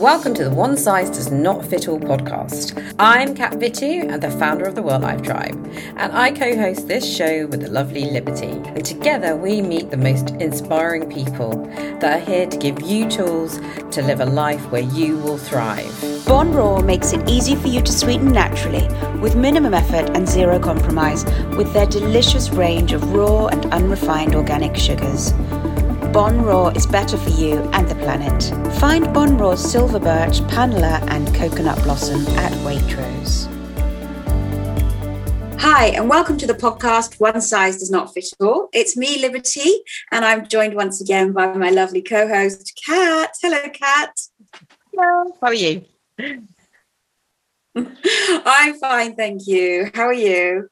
Welcome to the One Size Does Not Fit All podcast. I'm Kat Vitu and the founder of the World Life Tribe, and I co host this show with the lovely Liberty. And together we meet the most inspiring people that are here to give you tools to live a life where you will thrive. Bon Raw makes it easy for you to sweeten naturally with minimum effort and zero compromise with their delicious range of raw and unrefined organic sugars. Bon Raw is better for you and the planet. Find Bon Raw's silver birch, panela, and coconut blossom at Waitrose. Hi, and welcome to the podcast One Size Does Not Fit All. It's me, Liberty, and I'm joined once again by my lovely co host, Kat. Hello, Kat. Hello. How are you? I'm fine, thank you. How are you?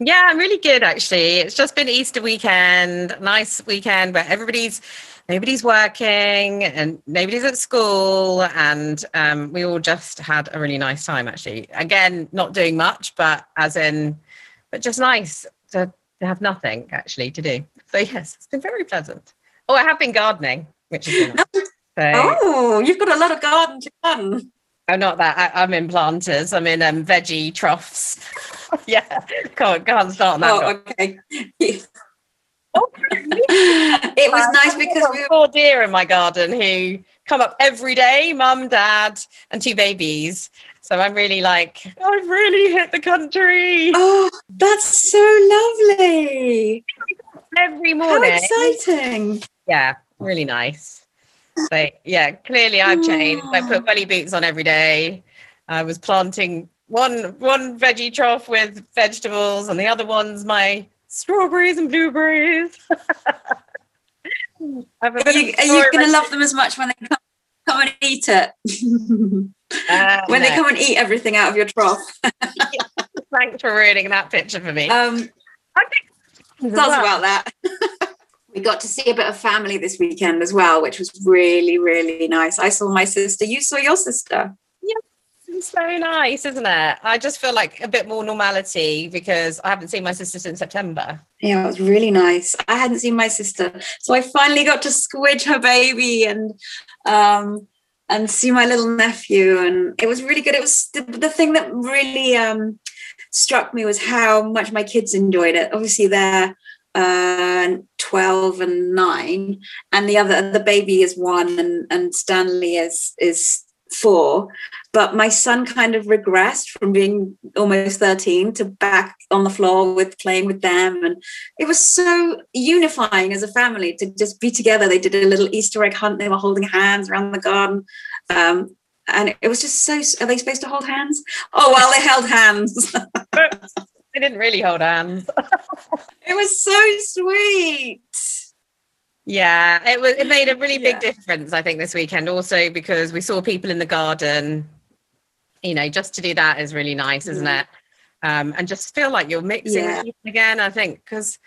Yeah, I'm really good actually. It's just been Easter weekend, nice weekend where everybody's nobody's working and nobody's at school, and um, we all just had a really nice time actually. Again, not doing much, but as in, but just nice to, to have nothing actually to do. So yes, it's been very pleasant. Oh, I have been gardening, which is nice. So, oh, you've got a lot of garden to garden. Oh, not that. I, am in planters. I'm in um, veggie troughs. yeah, can't, can't start that. Oh, okay. oh, it was nice because we were four deer in my garden who come up every day, mum, dad, and two babies. So I'm really like, I've really hit the country. Oh, that's so lovely. Every morning. How exciting. Yeah, really nice. So yeah, clearly I've changed. I put belly boots on every day. I was planting one one veggie trough with vegetables, and the other one's my strawberries and blueberries. are you, you going to love them as much when they come, come and eat it? Uh, when no. they come and eat everything out of your trough. Thanks for ruining that picture for me. Um, I think about that we got to see a bit of family this weekend as well, which was really, really nice. I saw my sister. You saw your sister. Yeah, it's very nice, isn't it? I just feel like a bit more normality because I haven't seen my sister since September. Yeah, it was really nice. I hadn't seen my sister, so I finally got to squidge her baby and um, and see my little nephew, and it was really good. It was the, the thing that really um, struck me was how much my kids enjoyed it. Obviously, they're uh, 12 and 9 and the other the baby is 1 and and Stanley is is 4 but my son kind of regressed from being almost 13 to back on the floor with playing with them. And it was so unifying as a family to just be together. They did a little easter egg hunt. They were holding hands around the garden. Um, and it was just so are they supposed to hold hands? Oh well they held hands they didn't really hold hands. it was so sweet. Yeah, it was. It made a really big yeah. difference, I think, this weekend. Also because we saw people in the garden. You know, just to do that is really nice, isn't mm. it? Um, and just feel like you're mixing yeah. again. I think because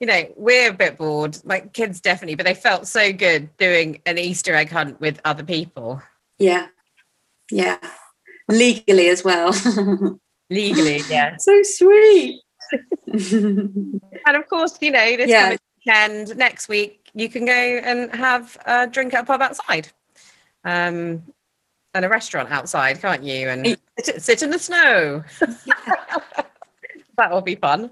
you know we're a bit bored, like kids definitely, but they felt so good doing an Easter egg hunt with other people. Yeah, yeah, legally as well. legally, yeah. so sweet. and of course, you know, this yeah. weekend, next week, you can go and have a drink at a pub outside. Um, and a restaurant outside, can't you? And sit, sit in the snow. that will be fun.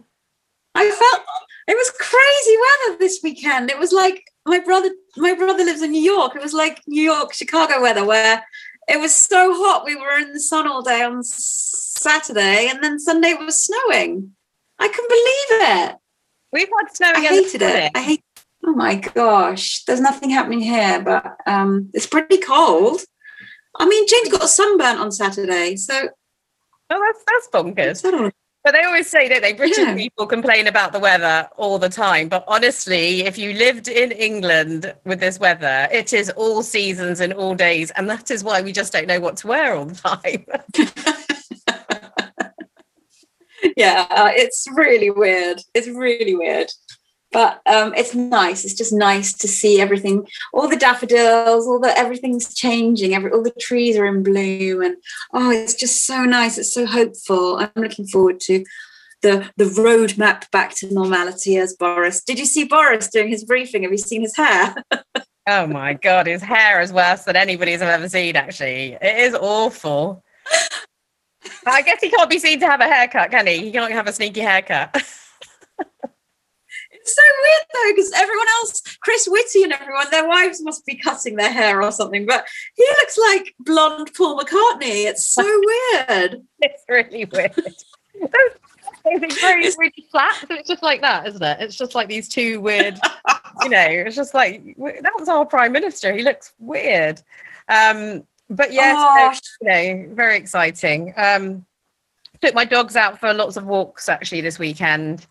I felt it was crazy weather this weekend. It was like my brother my brother lives in New York. It was like New York, Chicago weather where it was so hot. We were in the sun all day on Saturday, and then Sunday it was snowing. I can't believe it. We've had snow. I hated it. I hate. Oh my gosh, there's nothing happening here, but um, it's pretty cold. I mean, James got sunburnt on Saturday, so. Oh, that's that's bonkers. But they always say, that they? British yeah. people complain about the weather all the time. But honestly, if you lived in England with this weather, it is all seasons and all days. And that is why we just don't know what to wear all the time. yeah, uh, it's really weird. It's really weird. But um, it's nice. It's just nice to see everything, all the daffodils, all the everything's changing. Every all the trees are in bloom, and oh, it's just so nice. It's so hopeful. I'm looking forward to the the roadmap back to normality as Boris. Did you see Boris doing his briefing? Have you seen his hair? Oh my god, his hair is worse than anybody's I've ever seen. Actually, it is awful. I guess he can't be seen to have a haircut, can he? He can't have a sneaky haircut. it's so weird though, because everyone else, Chris Whitty and everyone, their wives must be cutting their hair or something, but he looks like blonde Paul McCartney. It's so weird. it's really weird. it's very really flat. It's just like that, isn't it? It's just like these two weird, you know, it's just like that was our prime minister. He looks weird. Um, but yes, oh. you know, very exciting. Um, took my dogs out for lots of walks actually this weekend.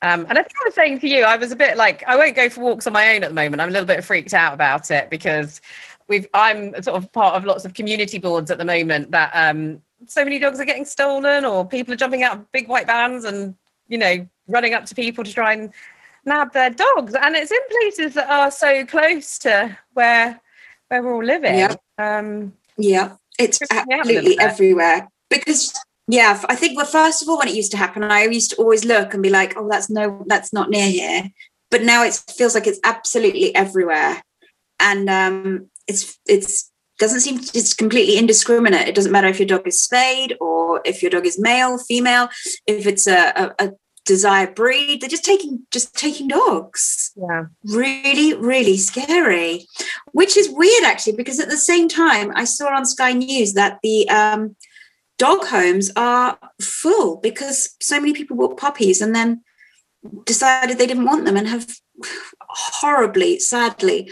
Um, and I think I was saying to you, I was a bit like, I won't go for walks on my own at the moment. I'm a little bit freaked out about it because we've, I'm sort of part of lots of community boards at the moment that um, so many dogs are getting stolen or people are jumping out of big white vans and, you know, running up to people to try and nab their dogs. And it's in places that are so close to where, where we're all living. Yeah. Um, yeah, it's absolutely everywhere because yeah, I think well, first of all, when it used to happen, I used to always look and be like, "Oh, that's no, that's not near here." But now it feels like it's absolutely everywhere, and um, it's it's doesn't seem to, it's completely indiscriminate. It doesn't matter if your dog is spayed or if your dog is male, female, if it's a, a, a desired breed. They're just taking just taking dogs. Yeah. Really, really scary. Which is weird actually, because at the same time I saw on Sky News that the um, dog homes are full because so many people bought puppies and then decided they didn't want them and have horribly, sadly,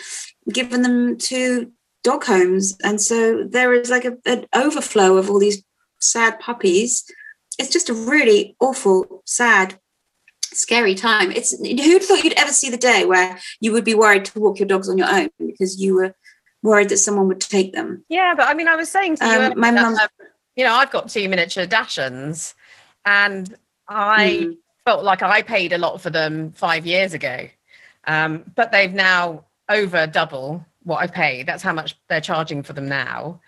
given them to dog homes. And so there is like a, an overflow of all these sad puppies. It's just a really awful, sad scary time. It's who'd thought you'd ever see the day where you would be worried to walk your dogs on your own because you were worried that someone would take them. Yeah, but I mean, I was saying to you, um, my mum, um, you know, I've got two miniature Dachshunds, and I mm. felt like I paid a lot for them five years ago, um, but they've now over double what I paid. That's how much they're charging for them now.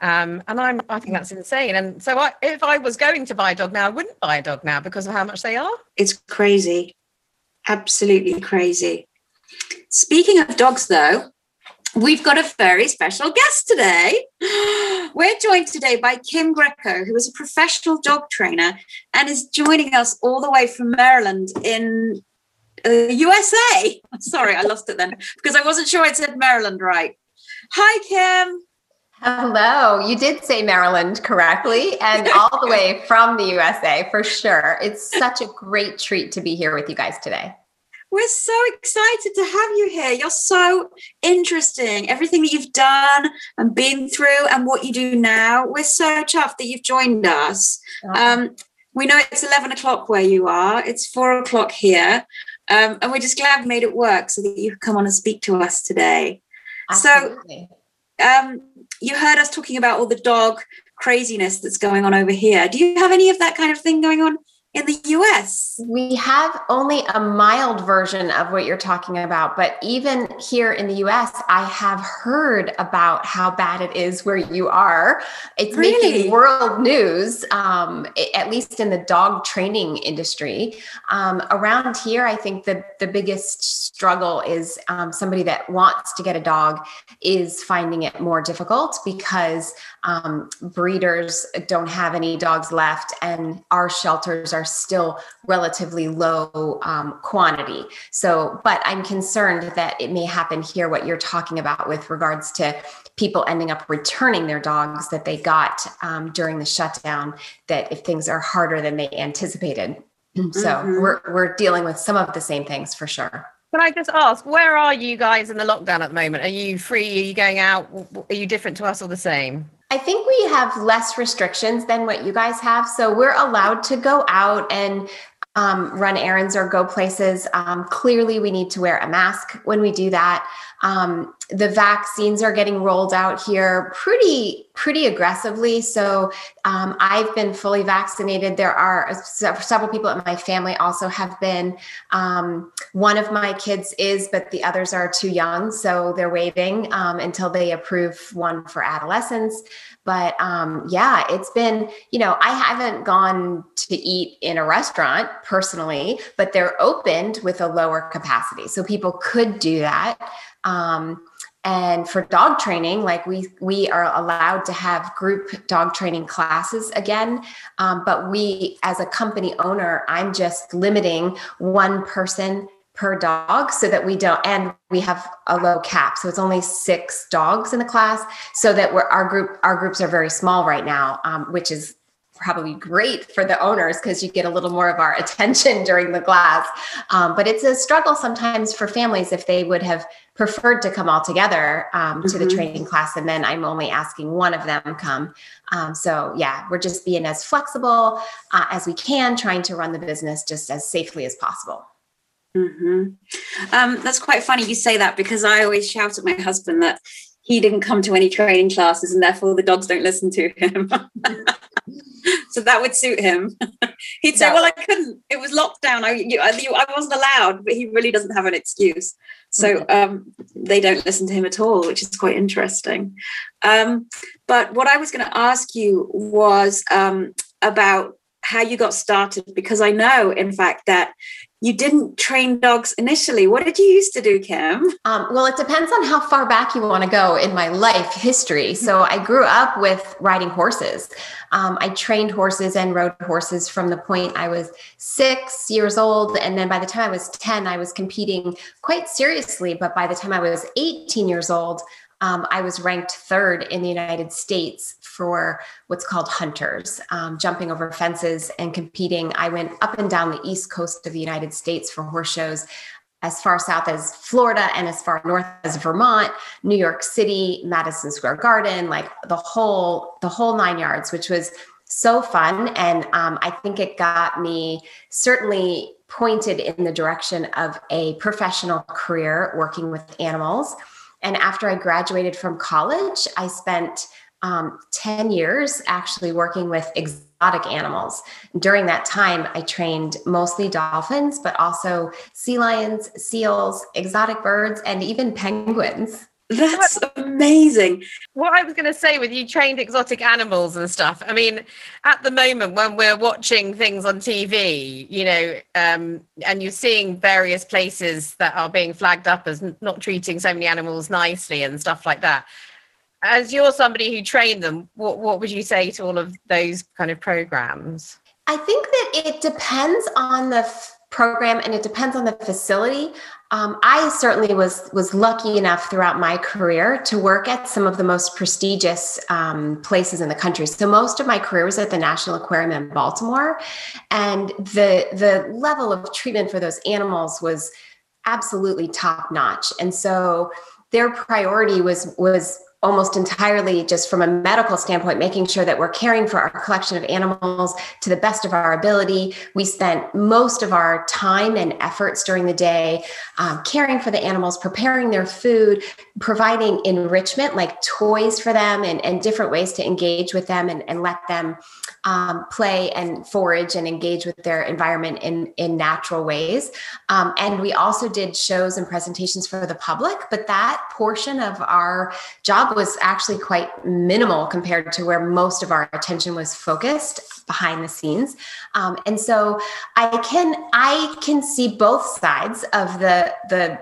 Um, and I'm, I think that's insane. And so, I, if I was going to buy a dog now, I wouldn't buy a dog now because of how much they are. It's crazy, absolutely crazy. Speaking of dogs, though, we've got a very special guest today. We're joined today by Kim Greco, who is a professional dog trainer and is joining us all the way from Maryland in uh, USA. Sorry, I lost it then because I wasn't sure I said Maryland right. Hi, Kim. Hello. You did say Maryland correctly and all the way from the USA for sure. It's such a great treat to be here with you guys today. We're so excited to have you here. You're so interesting. Everything that you've done and been through and what you do now. We're so chuffed that you've joined us. Um, we know it's 11 o'clock where you are, it's four o'clock here. Um, and we're just glad we made it work so that you could come on and speak to us today. Absolutely. So, um, you heard us talking about all the dog craziness that's going on over here. Do you have any of that kind of thing going on in the US? We have only a mild version of what you're talking about, but even here in the US, I have heard about how bad it is where you are. It's really? making world news, um, at least in the dog training industry. Um, around here, I think the, the biggest struggle is um, somebody that wants to get a dog is finding it more difficult because um, breeders don't have any dogs left and our shelters are still relatively low um, quantity. So, but I'm concerned that it may happen here, what you're talking about with regards to people ending up returning their dogs that they got um, during the shutdown, that if things are harder than they anticipated. So mm-hmm. we're, we're dealing with some of the same things for sure. Can I just ask, where are you guys in the lockdown at the moment? Are you free? Are you going out? Are you different to us or the same? I think we have less restrictions than what you guys have. So we're allowed to go out and um, run errands or go places. Um, clearly, we need to wear a mask when we do that. Um, the vaccines are getting rolled out here pretty pretty aggressively. So um, I've been fully vaccinated. There are several people in my family also have been. Um, one of my kids is, but the others are too young, so they're waiting um, until they approve one for adolescents. But um, yeah, it's been, you know, I haven't gone to eat in a restaurant personally, but they're opened with a lower capacity. So people could do that. Um, and for dog training like we we are allowed to have group dog training classes again um, but we as a company owner i'm just limiting one person per dog so that we don't and we have a low cap. So it's only six dogs in the class so that we're our group our groups are very small right now um, which is probably great for the owners because you get a little more of our attention during the class. Um, but it's a struggle sometimes for families if they would have preferred to come all together um, to mm-hmm. the training class and then i'm only asking one of them come. Um, so yeah we're just being as flexible uh, as we can trying to run the business just as safely as possible mm-hmm. Um, that's quite funny you say that because i always shout at my husband that he didn't come to any training classes and therefore the dogs don't listen to him. So that would suit him. He'd say well i couldn't. It was lockdown. I, you, I wasn't allowed but he really doesn't have an excuse. So mm-hmm. um, they don't listen to him at all which is quite interesting. Um, but what i was going to ask you was um, about how you got started because I know, in fact, that you didn't train dogs initially. What did you used to do, Kim? Um, well, it depends on how far back you want to go in my life history. So I grew up with riding horses. Um, I trained horses and rode horses from the point I was six years old. And then by the time I was 10, I was competing quite seriously. But by the time I was 18 years old, um, I was ranked third in the United States for what's called hunters, um, jumping over fences and competing. I went up and down the east coast of the United States for horse shows as far south as Florida and as far north as Vermont, New York City, Madison Square Garden, like the whole the whole nine yards, which was so fun. And um, I think it got me certainly pointed in the direction of a professional career working with animals. And after I graduated from college, I spent um, 10 years actually working with exotic animals. During that time, I trained mostly dolphins, but also sea lions, seals, exotic birds, and even penguins. That's amazing. What I was going to say with you trained exotic animals and stuff. I mean, at the moment when we're watching things on TV, you know, um, and you're seeing various places that are being flagged up as not treating so many animals nicely and stuff like that. As you're somebody who trained them, what, what would you say to all of those kind of programs? I think that it depends on the program and it depends on the facility. Um, I certainly was was lucky enough throughout my career to work at some of the most prestigious um, places in the country. So most of my career was at the National Aquarium in Baltimore, and the the level of treatment for those animals was absolutely top notch. And so their priority was was almost entirely just from a medical standpoint, making sure that we're caring for our collection of animals to the best of our ability. We spent most of our time and efforts during the day um, caring for the animals, preparing their food, providing enrichment like toys for them and, and different ways to engage with them and, and let them um, play and forage and engage with their environment in, in natural ways. Um, and we also did shows and presentations for the public, but that portion of our job was actually quite minimal compared to where most of our attention was focused behind the scenes. Um, and so I can I can see both sides of the the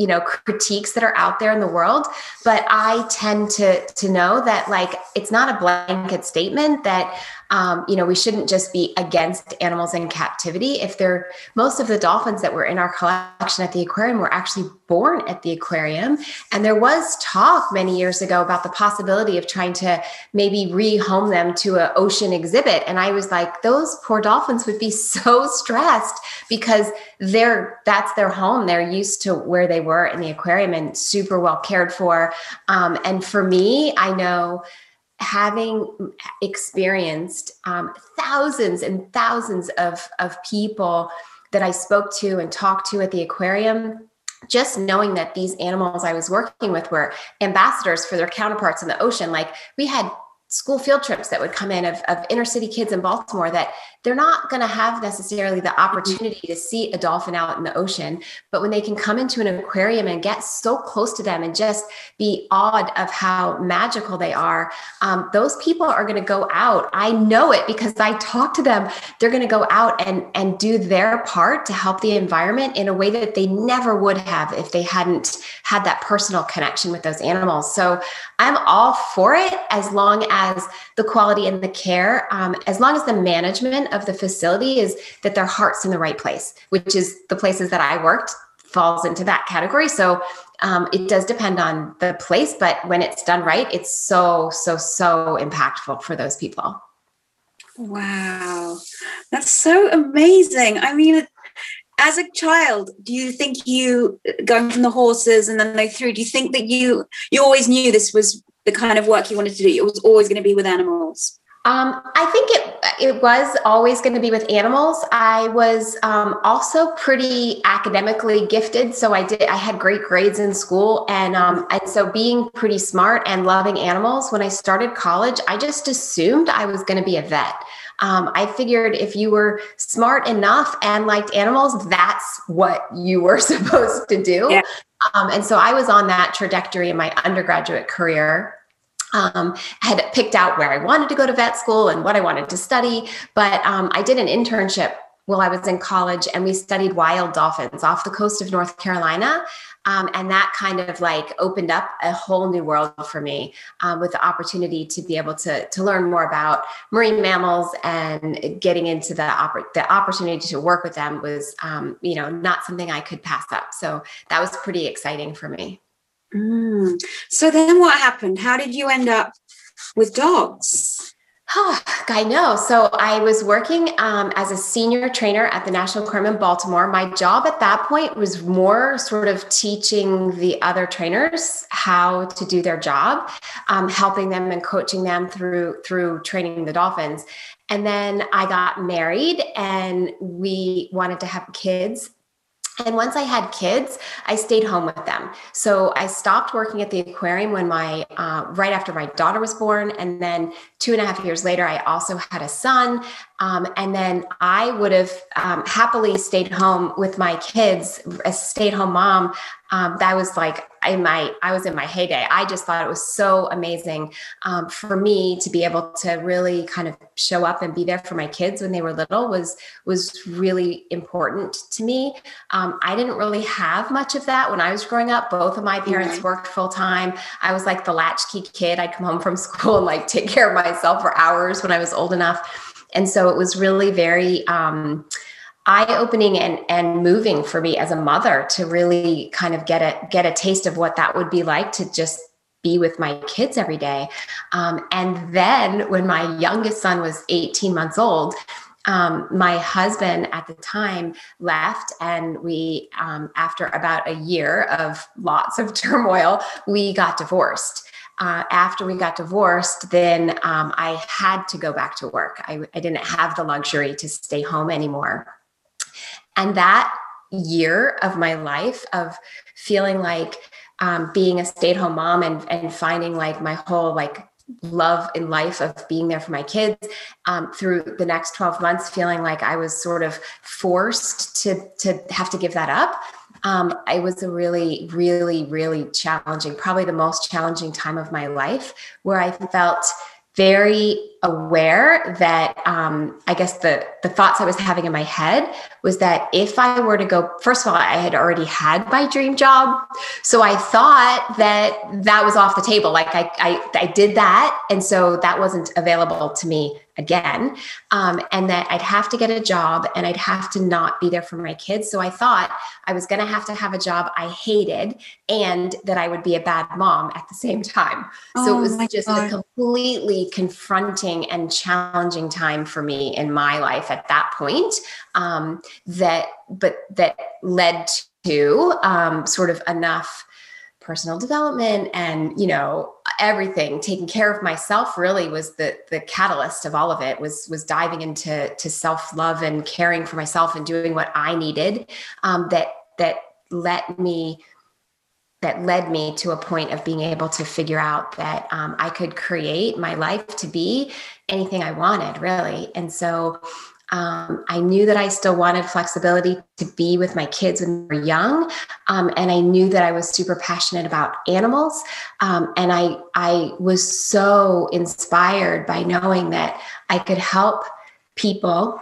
you know critiques that are out there in the world but i tend to to know that like it's not a blanket statement that um, you know we shouldn't just be against animals in captivity. If they're most of the dolphins that were in our collection at the aquarium were actually born at the aquarium. And there was talk many years ago about the possibility of trying to maybe rehome them to an ocean exhibit. And i was like those poor dolphins would be so stressed because they're that's their home. They're used to where they were in the aquarium and super well cared for. Um, and for me i know having experienced um, thousands and thousands of, of people that I spoke to and talked to at the aquarium, just knowing that these animals I was working with were ambassadors for their counterparts in the ocean, like we had school field trips that would come in of, of inner city kids in Baltimore that they're not going to have necessarily the mm-hmm. opportunity to see a dolphin out in the ocean. But when they can come into an aquarium and get so close to them and just be awed of how magical they are, um, those people are going to go out. I know it because I talk to them. They're going to go out and, and do their part to help the environment in a way that they never would have if they hadn't had that personal connection with those animals. So I'm all for it as long as the quality and the care, um, as long as the management of the facility is that their heart's in the right place, which is the places that I worked falls into that category. So um, it does depend on the place, but when it's done right, it's so, so, so impactful for those people. Wow. That's so amazing. I mean, as a child, do you think you going from the horses and then they through, do you think that you you always knew this was the kind of work you wanted to do? It was always going to be with animals? Um, I think it it was always going to be with animals. I was um, also pretty academically gifted, so I did I had great grades in school, and um, and so being pretty smart and loving animals. When I started college, I just assumed I was going to be a vet. Um, I figured if you were smart enough and liked animals, that's what you were supposed to do. Yeah. Um, and so I was on that trajectory in my undergraduate career um, had picked out where I wanted to go to vet school and what I wanted to study. But um, I did an internship while I was in college and we studied wild dolphins off the coast of North Carolina. Um, and that kind of like opened up a whole new world for me um, with the opportunity to be able to, to learn more about marine mammals and getting into the, oppor- the opportunity to work with them was, um, you know, not something I could pass up. So that was pretty exciting for me. Mm. So then what happened? How did you end up with dogs? Oh, I know. So I was working um, as a senior trainer at the National Aquarium in Baltimore. My job at that point was more sort of teaching the other trainers how to do their job, um, helping them and coaching them through through training the dolphins. And then I got married, and we wanted to have kids. And once I had kids, I stayed home with them. So I stopped working at the aquarium when my, uh, right after my daughter was born. And then two and a half years later, I also had a son. Um, and then I would have um, happily stayed home with my kids, a stay at home mom. Um, that was like in my, I was in my heyday. I just thought it was so amazing um, for me to be able to really kind of show up and be there for my kids when they were little was, was really important to me. Um, I didn't really have much of that when I was growing up. Both of my parents mm-hmm. worked full time. I was like the latchkey kid. I'd come home from school and like take care of myself for hours when I was old enough and so it was really very um, eye-opening and and moving for me as a mother to really kind of get a get a taste of what that would be like to just be with my kids every day. Um, and then when my youngest son was 18 months old, um, my husband at the time left, and we, um, after about a year of lots of turmoil, we got divorced uh, after we got divorced, then um, I had to go back to work. I, I didn't have the luxury to stay home anymore. And that year of my life of feeling like um, being a stay-at-home mom and, and finding like my whole like love in life of being there for my kids um, through the next 12 months feeling like i was sort of forced to to have to give that up um, it was a really, really, really challenging, probably the most challenging time of my life where I felt very aware that um, I guess the the thoughts I was having in my head was that if I were to go, first of all, I had already had my dream job, so I thought that that was off the table. Like I I, I did that, and so that wasn't available to me again, um, and that I'd have to get a job and I'd have to not be there for my kids. So I thought I was going to have to have a job I hated and that I would be a bad mom at the same time. Oh, so it was just God. a completely confronting and challenging time for me in my life at that point. Um, that, but that led to um, sort of enough personal development and you know everything taking care of myself really was the the catalyst of all of it was was diving into to self-love and caring for myself and doing what i needed um, that that let me that led me to a point of being able to figure out that um, I could create my life to be anything I wanted, really. And so um, I knew that I still wanted flexibility to be with my kids when they were young, um, and I knew that I was super passionate about animals. Um, and I I was so inspired by knowing that I could help people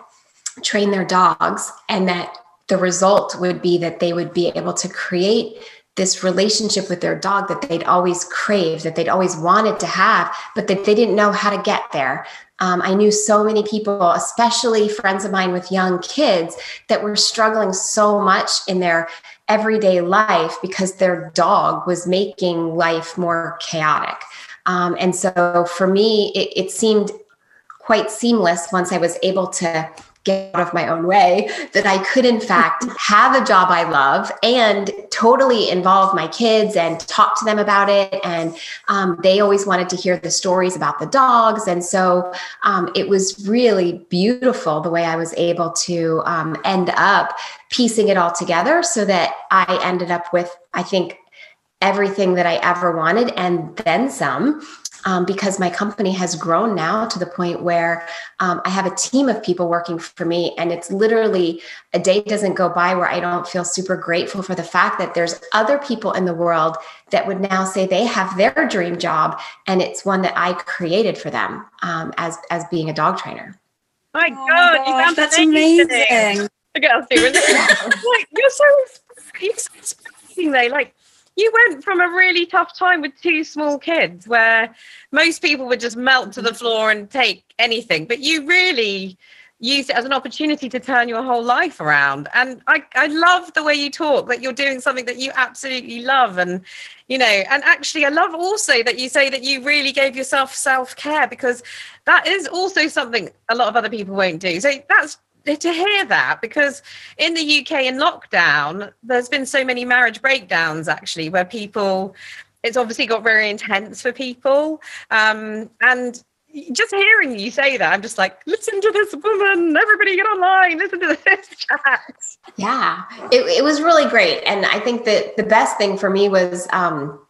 train their dogs, and that the result would be that they would be able to create this relationship with their dog that they'd always craved, that they'd always wanted to have, but that they didn't know how to get there. Um, I knew so many people, especially friends of mine with young kids, that were struggling so much in their everyday life because their dog was making life more chaotic. Um, and so for me, it, it seemed quite seamless once I was able to get out of my own way that I could, in fact, have a job I love and totally involve my kids and talk to them about it. And um, they always wanted to hear the stories about the dogs. And so um, it was really beautiful the way I was able to um, end up piecing it all together so that I ended up with, I think, everything that I ever wanted and then some um, because my company has grown now to the point where um, I have a team of people working for me. And it's literally a day doesn't go by where I don't feel super grateful for the fact that there's other people in the world that would now say they have their dream job and it's one that I created for them um, as, as being a dog trainer. My oh God, my gosh, that's amazing. You're so, you're so amazing, though. Like, you went from a really tough time with two small kids where most people would just melt to the floor and take anything but you really used it as an opportunity to turn your whole life around. And i i love the way you talk that you're doing something that you absolutely love and you know and actually i love also that you say that you really gave yourself self-care because that is also something a lot of other people won't do. So that's to hear that because in the UK in lockdown, there's been so many marriage breakdowns actually, where people, it's obviously got very intense for people. Um, and just hearing you say that, I'm just like, listen to this woman, everybody get online, listen to this chat. Yeah, it, it was really great. And I think that the best thing for me was, um,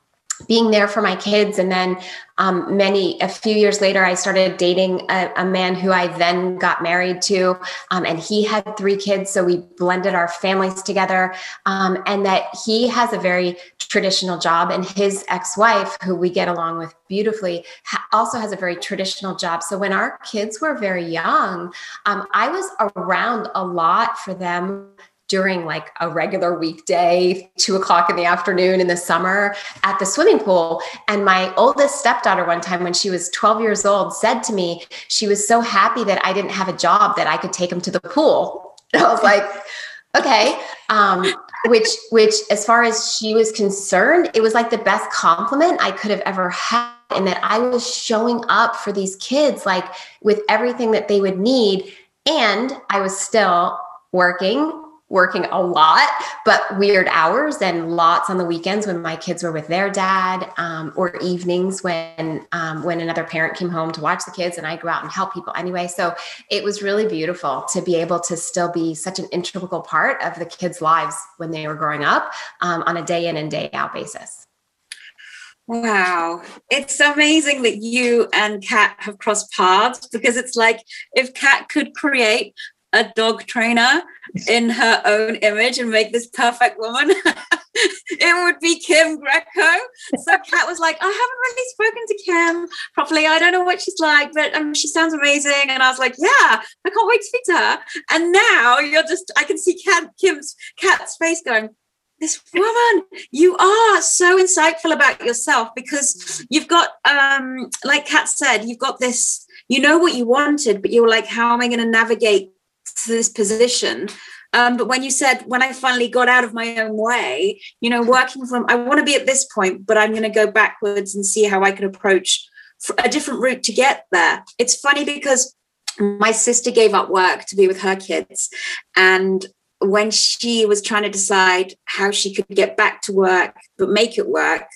being there for my kids. And then um, many a few years later i started dating a, a man who i then got married to um, and he had three kids. So we blended our families together um, and that he has a very traditional job and his ex-wife who we get along with beautifully ha- also has a very traditional job. So when our kids were very young um, i was around a lot for them during like a regular weekday, two o'clock in the afternoon in the summer at the swimming pool. And my oldest stepdaughter, one time when she was 12 years old, said to me, she was so happy that I didn't have a job that I could take him to the pool. And I was like, okay. Um, which, which, as far as she was concerned, it was like the best compliment I could have ever had. And that I was showing up for these kids, like with everything that they would need. And I was still working working a lot, but weird hours and lots on the weekends when my kids were with their dad, um, or evenings when um, when another parent came home to watch the kids, and I go out and help people anyway. So it was really beautiful to be able to still be such an integral part of the kids' lives when they were growing up um, on a day in and day out basis. Wow. It's amazing that you and Kat have crossed paths because it's like if Kat could create a dog trainer in her own image and make this perfect woman, it would be Kim Greco. So Kat was like, I haven't really spoken to Kim properly. I don't know what she's like, but um, she sounds amazing. And I was like, yeah, I can't wait to speak to her. And now you're just, I can see Kat, Kim's Kat's face going, this woman you are so insightful about yourself because you've got um like kat said you've got this you know what you wanted but you were like how am i going to navigate to this position um, but when you said when i finally got out of my own way you know working from i want to be at this point but i'm going to go backwards and see how i can approach a different route to get there it's funny because my sister gave up work to be with her kids and when she was trying to decide how she could get back to work but make it work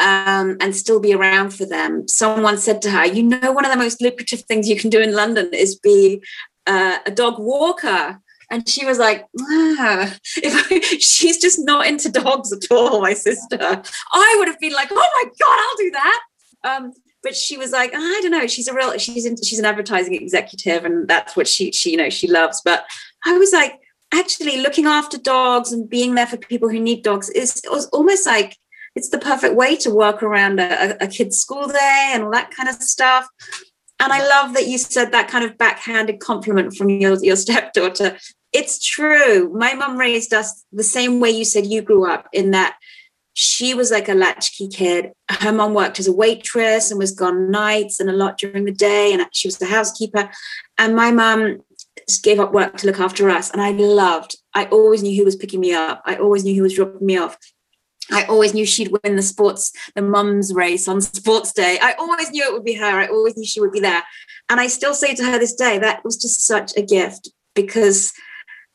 um, and still be around for them. Someone said to her, You know, one of the most lucrative things you can do in London is be uh, a dog walker. And she was like, ah, if she's just not into dogs at all, my sister. I would have been like, oh my God, I'll do that. Um, but she was like, I don't know. She's a real, she's in, she's an advertising executive, and that's what she, she, you know, she loves. But I was like, actually, looking after dogs and being there for people who need dogs is was almost like it's the perfect way to work around a, a kid's school day and all that kind of stuff. And I love that you said that kind of backhanded compliment from your, your stepdaughter. It's true. My mum raised us the same way you said you grew up, in that she was like a latchkey kid. Her mom worked as a waitress and was gone nights and a lot during the day, and she was the housekeeper. And my mum gave up work to look after us. And I loved, I always knew who was picking me up. I always knew who was dropping me off. I always knew she'd win the sports, the mums race on sports day. I always knew it would be her. I always knew she would be there. And I still say to her this day, that was just such a gift because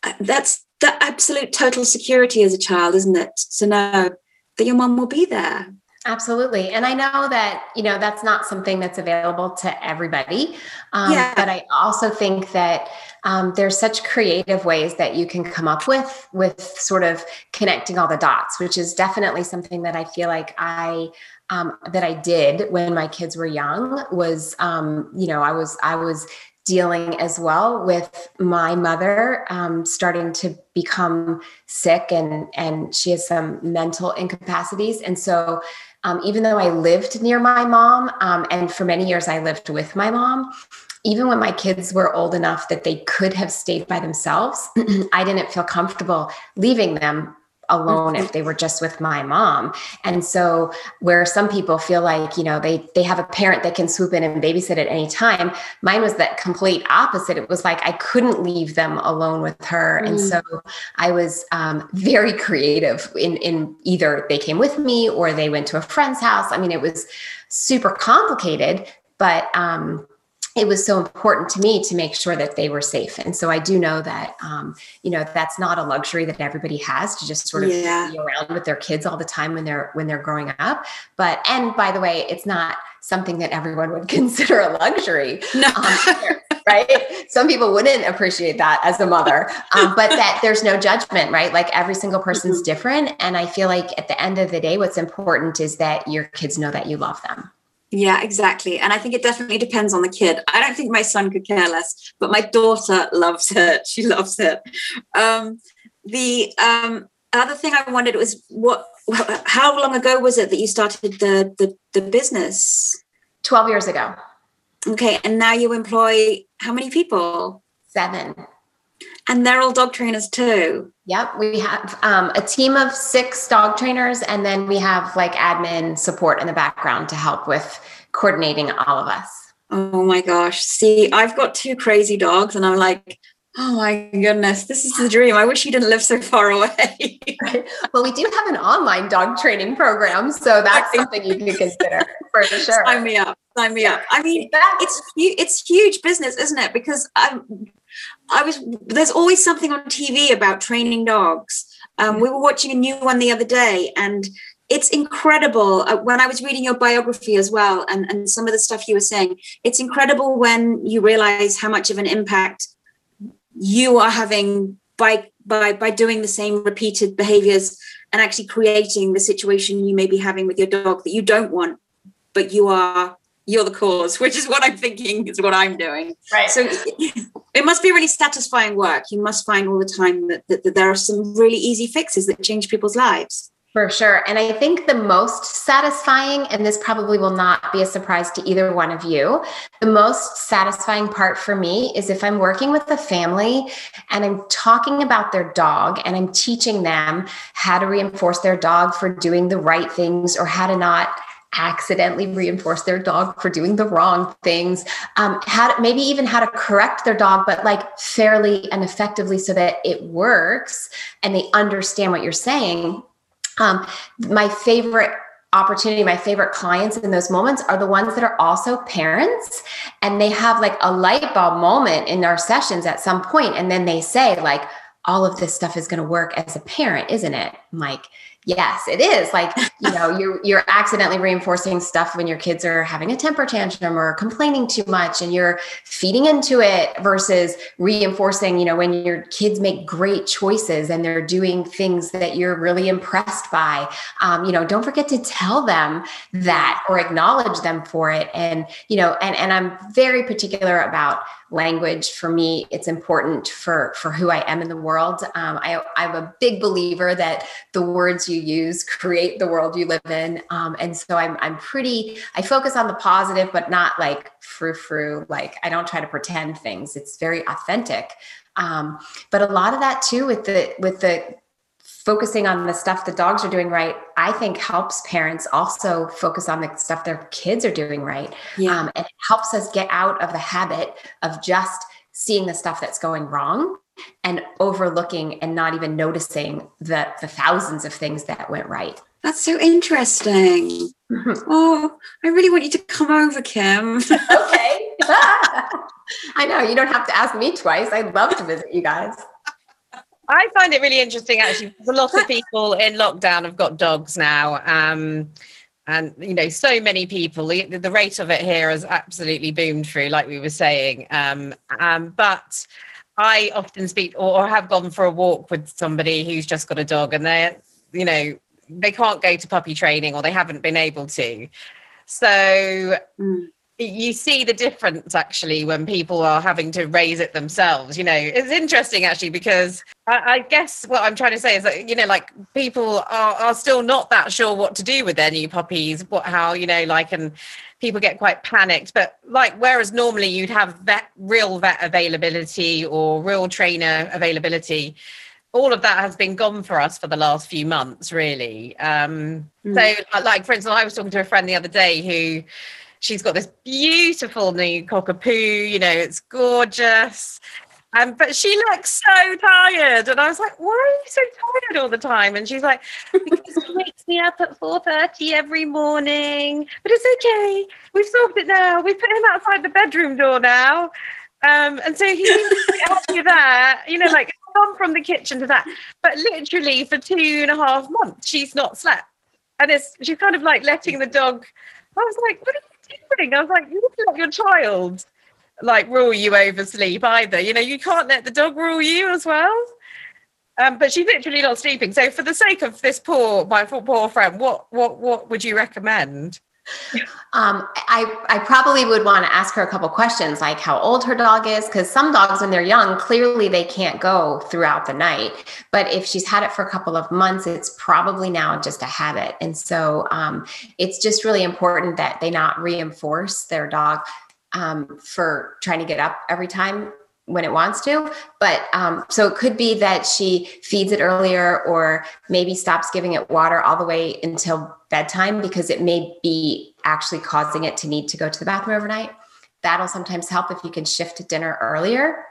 uh, that's the absolute total security as a child, isn't it? To know that your mum will be there. Absolutely. And I know that, you know, that's not something that's available to everybody. Um, yeah. But I also think that um, there's such creative ways that you can come up with with sort of connecting all the dots which is definitely something that i feel like i um, that i did when my kids were young was um, you know i was i was dealing as well with my mother um, starting to become sick and and she has some mental incapacities. And so um, even though i lived near my mom um, and for many years i lived with my mom even when my kids were old enough that they could have stayed by themselves, I didn't feel comfortable leaving them alone if they were just with my mom. And so where some people feel like, you know, they they have a parent that can swoop in and babysit at any time, mine was that complete opposite. It was like I couldn't leave them alone with her. Mm. And so I was um, very creative in in either they came with me or they went to a friend's house. I mean, it was super complicated, but um it was so important to me to make sure that they were safe. And so I do know that, um, you know, that's not a luxury that everybody has to just sort of yeah. be around with their kids all the time when they're when they're growing up. But and by the way, it's not something that everyone would consider a luxury. No. Um, right? Some people wouldn't appreciate that as a mother, um, but that there's no judgment, right? Like every single person's mm-hmm. different. And I feel like at the end of the day, what's important is that your kids know that you love them. Yeah, exactly. And I think it definitely depends on the kid. I don't think my son could care less, but my daughter loves it. She loves it. Um, the um, other thing I wondered was what, how long ago was it that you started the, the, the business? 12 years ago. Okay. And now you employ how many people? Seven. And they're all dog trainers too. Yep. We have um, a team of six dog trainers, and then we have like admin support in the background to help with coordinating all of us. Oh my gosh. See, I've got two crazy dogs, and I'm like, oh my goodness, this is the dream. I wish you didn't live so far away. well, we do have an online dog training program, so that's something you can consider for sure. Sign me up. Sign me up. I mean, it's it's huge business, isn't it? Because I'm I was there's always something on TV about training dogs. Um, we were watching a new one the other day, and it's incredible. Uh, when I was reading your biography as well, and, and some of the stuff you were saying, it's incredible when you realize how much of an impact you are having by by by doing the same repeated behaviors and actually creating the situation you may be having with your dog that you don't want, but you are you're the cause, which is what I'm thinking is what I'm doing. Right. So it must be really satisfying work. You must find all the time that, that, that there are some really easy fixes that change people's lives. For sure. And I think the most satisfying, and this probably will not be a surprise to either one of you, the most satisfying part for me is if I'm working with a family and I'm talking about their dog and I'm teaching them how to reinforce their dog for doing the right things or how to not accidentally reinforce their dog for doing the wrong things um, how maybe even how to correct their dog but like fairly and effectively so that it works and they understand what you're saying. Um, my favorite opportunity my favorite clients in those moments are the ones that are also parents and they have like a light bulb moment in our sessions at some point and then they say like all of this stuff is going to work as a parent isn't it? I'm like Yes, it is. Like, you know, you're you're accidentally reinforcing stuff when your kids are having a temper tantrum or complaining too much and you're feeding into it versus reinforcing, you know, when your kids make great choices and they're doing things that you're really impressed by. Um, you know, don't forget to tell them that or acknowledge them for it. And, you know, and and I'm very particular about language for me it's important for for who i am in the world um, I, i'm a big believer that the words you use create the world you live in um, and so I'm, I'm pretty i focus on the positive but not like frou frou like i don't try to pretend things it's very authentic um, but a lot of that too with the with the focusing on the stuff the dogs are doing right, I think helps parents also focus on the stuff their kids are doing right. Yeah. Um, and it helps us get out of the habit of just seeing the stuff that's going wrong and overlooking and not even noticing the, the thousands of things that went right. That's so interesting. Oh, I really want you to come over, Kim. okay. I know you don't have to ask me twice. I'd love to visit you guys. I find it really interesting actually. A lot of people in lockdown have got dogs now. Um, and you know so many people the, the, rate of it here has absolutely boomed through like we were saying um, um, but i often speak or, or, have gone for a walk with somebody who's just got a dog and they're you know they can't go to puppy training or they haven't been able to. So mm you see the difference actually when people are having to raise it themselves you know? It's interesting actually because I, I, guess what i'm trying to say is that you know like people are, are still not that sure what to do with their new puppies what how you know like and people get quite panicked. But like whereas normally you'd have vet real vet availability or real trainer availability all of that has been gone for us for the last few months really. Um mm. so like for instance i was talking to a friend the other day who she's got this beautiful new cockapoo, you know, it's gorgeous. Um, but she looks so tired. And I was like, why are you so tired all the time? And she's like, because he wakes me up at 4.30 every morning. But it's okay. We've solved it now. We've put him outside the bedroom door now. Um, and so he's after that, you know, like gone from the kitchen to that. But literally for two and a half months, she's not slept. And it's she's kind of like letting the dog. I was like, what are you I was like, you don't let your child like rule you over sleep either. You know, you can't let the dog rule you as well. Um, but she's literally not sleeping. So for the sake of this poor my poor friend, what what what would you recommend? Um, I, I probably would want to ask her a couple questions like how old her dog is, because some dogs, when they're young, clearly they can't go throughout the night. But if she's had it for a couple of months, it's probably now just a habit. And so um, it's just really important that they not reinforce their dog um, for trying to get up every time when it wants to. But um, so it could be that she feeds it earlier or maybe stops giving it water all the way until bedtime because it may be actually causing it to need to go to the bathroom overnight. That'll sometimes help if you can shift to dinner earlier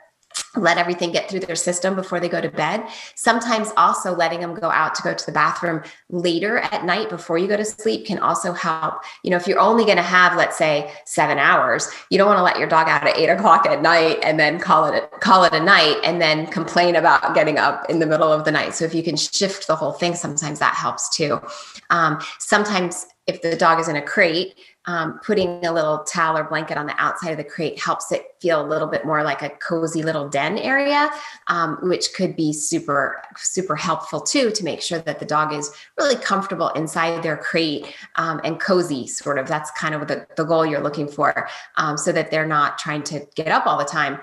let everything get through their system before they go to bed. Sometimes also letting them go out to go to the bathroom later at night before you go to sleep can also help. You know, if you're only going to have, let's say, seven hours, you don't want to let your dog out at eight o'clock at night and then call it a, call it a night and then complain about getting up in the middle of the night. So if you can shift the whole thing, sometimes that helps too. Um, sometimes if the dog is in a crate, um, putting a little towel or blanket on the outside of the crate helps it feel a little bit more like a cozy little den area, um, which could be super, super helpful too to make sure that the dog is really comfortable inside their crate um, and cozy, sort of. That's kind of the, the goal you're looking for, um, so that they're not trying to get up all the time.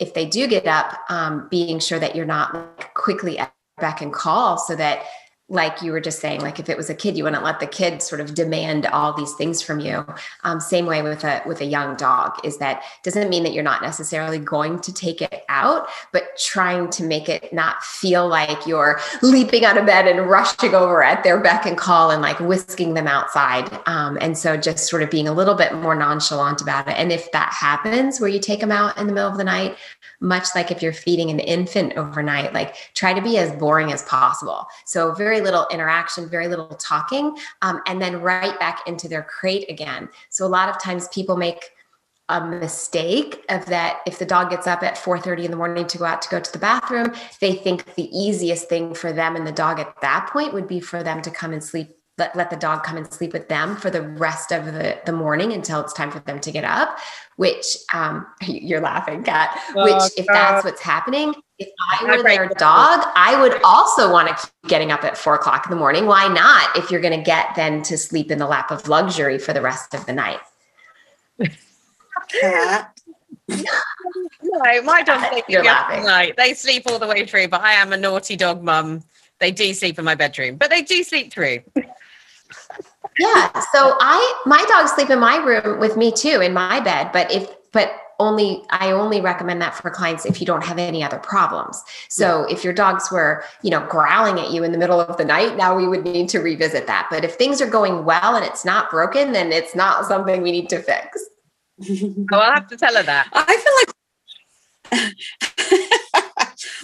If they do get up, um, being sure that you're not quickly back and call so that like you were just saying like if it was a kid you wouldn't let the kid sort of demand all these things from you. Um, same way with a with a young dog is that doesn't mean that you're not necessarily going to take it out but trying to make it not feel like you're leaping out of bed and rushing over at their beck and call and like whisking them outside. Um, and so just sort of being a little bit more nonchalant about it. And if that happens where you take them out in the middle of the night much like if you're feeding an infant overnight, like try to be as boring as possible. So, very little interaction, very little talking, um, and then right back into their crate again. So, a lot of times people make a mistake of that if the dog gets up at 4:30 in the morning to go out to go to the bathroom, they think the easiest thing for them and the dog at that point would be for them to come and sleep let, let the dog come and sleep with them for the rest of the, the morning until it's time for them to get up which um, you're laughing Kat oh, which if God. that's what's happening if i were their dog i would also want to keep getting up at four o'clock in the morning why not if you're going to get then to sleep in the lap of luxury for the rest of the night Kat no my dog you're laughing. Night. they sleep all the way through but i am a naughty dog mum they do sleep in my bedroom but they do sleep through yeah. So I my dogs sleep in my room with me too in my bed, but if but only I only recommend that for clients if you don't have any other problems. So yeah. if your dogs were, you know, growling at you in the middle of the night, now we would need to revisit that. But if things are going well and it's not broken, then it's not something we need to fix. oh, I'll have to tell her that. I feel like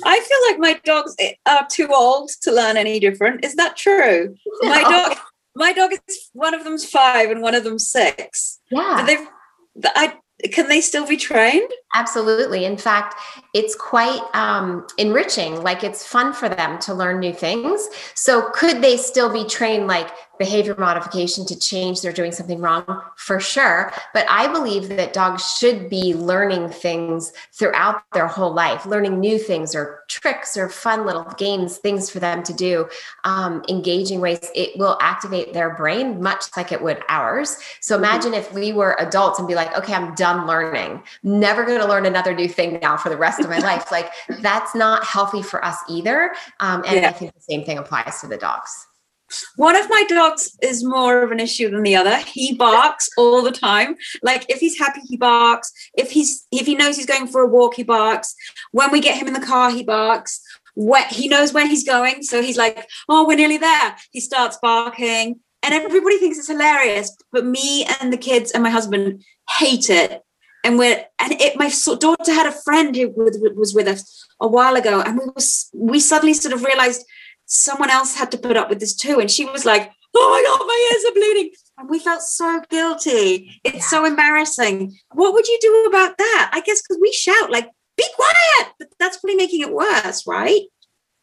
I feel like my dogs are too old to learn any different. Is that true? No. My dog my dog is one of them's five and one of them's six. Yeah. They, I can they still be trained? Absolutely. In fact, it's quite um, enriching. Like it's fun for them to learn new things. So could they still be trained like behavior modification to change they're doing something wrong for sure but i believe that dogs should be learning things throughout their whole life learning new things or tricks or fun little games things for them to do um, engaging ways it will activate their brain much like it would ours so mm-hmm. imagine if we were adults and be like okay i'm done learning never going to learn another new thing now for the rest of my life like that's not healthy for us either um, and yeah. i think the same thing applies to the dogs one of my dogs is more of an issue than the other. He barks all the time. Like if he's happy, he barks. If he's if he knows he's going for a walk, he barks. When we get him in the car, he barks. When, he knows where he's going, so he's like, "Oh, we're nearly there." He starts barking, and everybody thinks it's hilarious. But me and the kids and my husband hate it. And we're and it. My daughter had a friend who was with us a while ago, and we was we suddenly sort of realized someone else had to put up with this too. And she was like, oh my God, my ears are bleeding. And we felt so guilty. It's yeah. so embarrassing. What would you do about that? I guess because we shout, like, be quiet. But that's probably making it worse, right?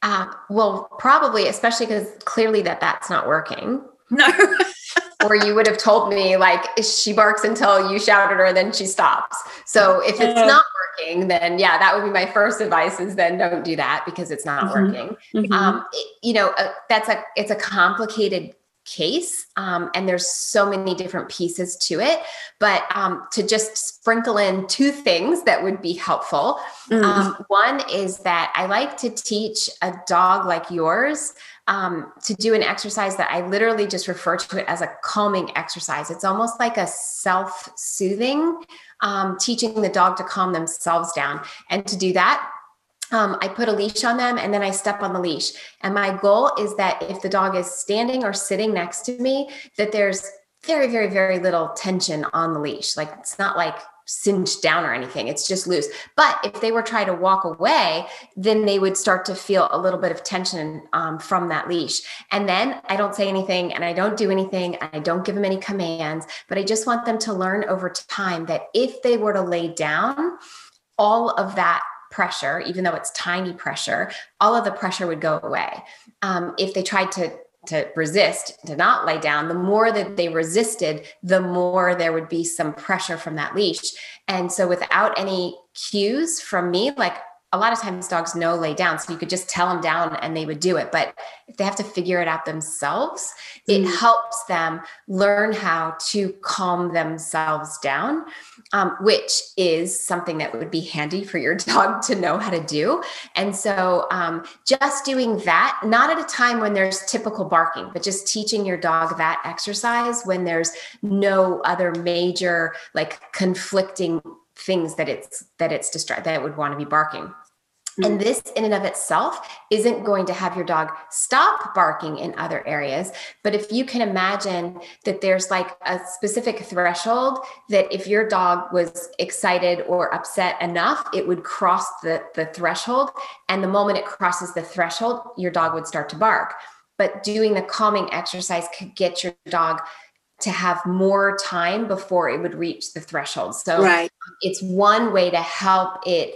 Uh, well, probably, especially because clearly that that's not working. No. or you would have told me like she barks until you shout at her and then she stops. So if it's not working, then yeah, that would be my first advice is then don't do that because it's not mm-hmm, working. Mm-hmm. Um, it, you know, uh, that's a, it's a complicated case um, and there's so many different pieces to it but um, to just sprinkle in two things that would be helpful mm. um, one is that i like to teach a dog like yours um, to do an exercise that i literally just refer to it as a calming exercise it's almost like a self-soothing um, teaching the dog to calm themselves down and to do that um, I put a leash on them and then I step on the leash. And my goal is that if the dog is standing or sitting next to me, that there's very, very, very little tension on the leash. Like it's not like cinched down or anything, it's just loose. But if they were trying to walk away, then they would start to feel a little bit of tension um, from that leash. And then I don't say anything and I don't do anything. I don't give them any commands, but I just want them to learn over time that if they were to lay down, all of that pressure, even though it's tiny pressure, all of the pressure would go away. Um, if they tried to to resist, to not lay down, the more that they resisted, the more there would be some pressure from that leash. And so, without any cues from me, like a lot of times dogs know lay down, so you could just tell them down and they would do it. But if they have to figure it out themselves, it mm. helps them learn how to calm themselves down um, which is something that would be handy for your dog to know how to do. And so, um, just doing that, not at a time when there's typical barking, but just teaching your dog that exercise when there's no other major, like conflicting things that it's that it's distract that would want to be barking. And mm. this, in and of itself, isn't going to have your dog stop barking in other areas. But if you can imagine that there's like a specific threshold that if your dog was excited or upset enough, it would cross the, the threshold. And the moment it crosses the threshold, your dog would start to bark. But doing the calming exercise could get your dog to have more time before it would reach the threshold. So right. it's one way to help it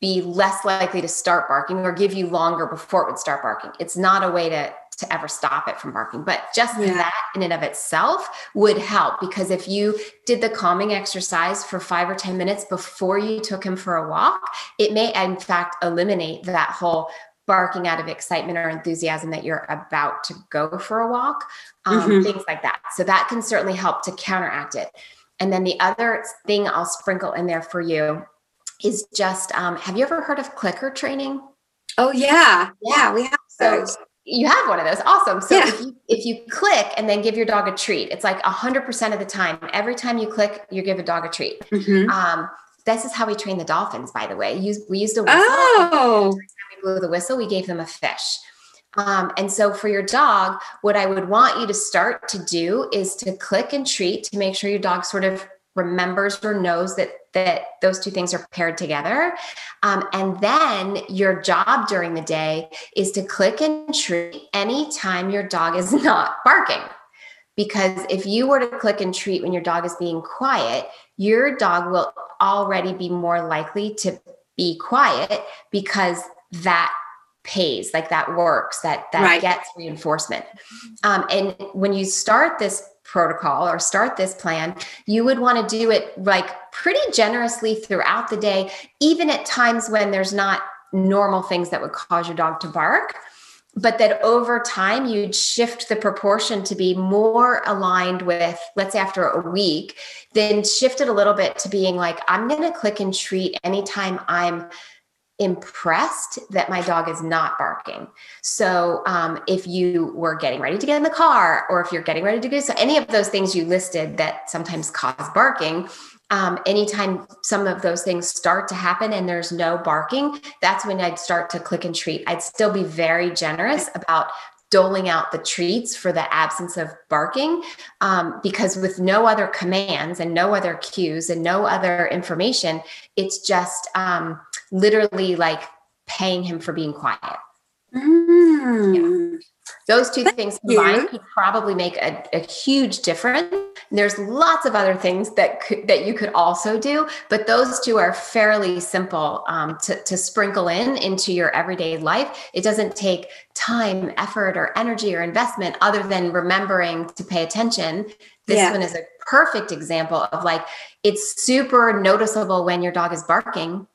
be less likely to start barking or give you longer before it would start barking. It's not a way to to ever stop it from barking. But just yeah. that in and of itself would help because if you did the calming exercise for five or 10 minutes before you took him for a walk, it may, in fact, eliminate that whole barking out of excitement or enthusiasm that you're about to go for a walk, um, mm-hmm. things like that. So that can certainly help to counteract it. And then the other thing I'll sprinkle in there for you is just um, have you ever heard of clicker training? Oh yeah, yeah, we have those. So you have one of those. Awesome. So yeah. if you if you click and then give your dog a treat, it's like hundred percent of the time. Every time you click, you give a dog a treat. Mm-hmm. Um, this is how we train the dolphins, by the way. Use, we used a whistle. Oh. We blew the whistle, we gave them a fish. Um, and so for your dog, what I would want you to start to do is to click and treat to make sure your dog sort of remembers or knows that that those two things are paired together. Um, and then your job during the day is to click and treat anytime your dog is not barking. Because if you were to click and treat when your dog is being quiet your dog will already be more likely to be quiet because that pays like that works that that right. gets reinforcement. Um, and when you start this protocol or start this plan, you would want to do it like pretty generously throughout the day, even at times when there's not normal things that would cause your dog to bark. But that over time, you'd shift the proportion to be more aligned with, let's say, after a week, then shift it a little bit to being like, I'm going to click and treat anytime I'm impressed that my dog is not barking. So, um, if you were getting ready to get in the car, or if you're getting ready to do so, any of those things you listed that sometimes cause barking, um, anytime some of those things start to happen and there's no barking, that's when I'd start to click and treat. I'd still be very generous about doling out the treats for the absence of barking um, because with no other commands and no other cues and no other information it's just um, literally like paying him for being quiet mm. yeah. Those two Thank things combined you. could probably make a, a, huge difference. And there's lots of other things that could, that you could also do, but those two are fairly simple um, to, to sprinkle in into your everyday life. It doesn't take time, effort, or energy or investment other than remembering to pay attention. This yeah. one is a perfect example of like it's super noticeable when your dog is barking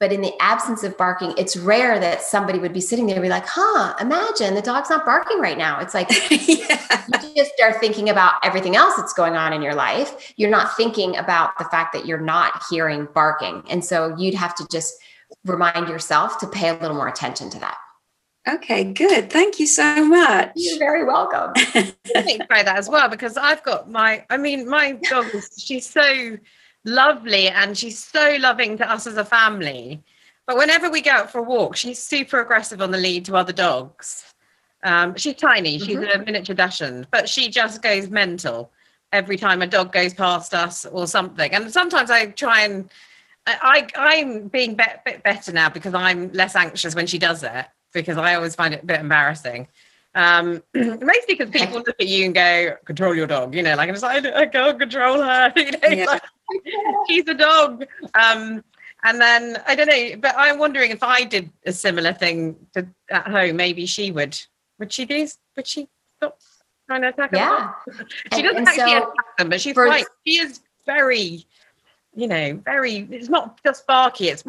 but in the absence of barking, it's rare that somebody would be sitting there and be like, huh, imagine the dog's not barking right now. It's like yeah. you just are thinking about everything else that's going on in your life. You're not thinking about the fact that you're not hearing barking. And so you'd have to just remind yourself to pay a little more attention to that. Okay, good. Thank you so much. You're very welcome. I think by that as well because I've got my, I mean, my dog, is she's so lovely and she's so loving to us as a family. But whenever we go out for a walk, she's super aggressive on the lead to other dogs. Um, she's tiny, she's mm-hmm. a miniature dachshund, but she just goes mental every time a dog goes past us or something. And sometimes I try and I, I'm being a be- bit better now because I'm less anxious when she does it because I always find it a bit embarrassing. Um, mostly because people look at you and go, control your dog, you know, like, I'm like, I can't control her, you know, yeah. like, she's a dog. Um, and then I don't know, but I'm wondering if I did a similar thing to, at home, maybe she would. Would she do? Would she stop trying to attack yeah. She and, doesn't and actually so attack them, but she's for. She is very you know, very, it's not just barky, it's,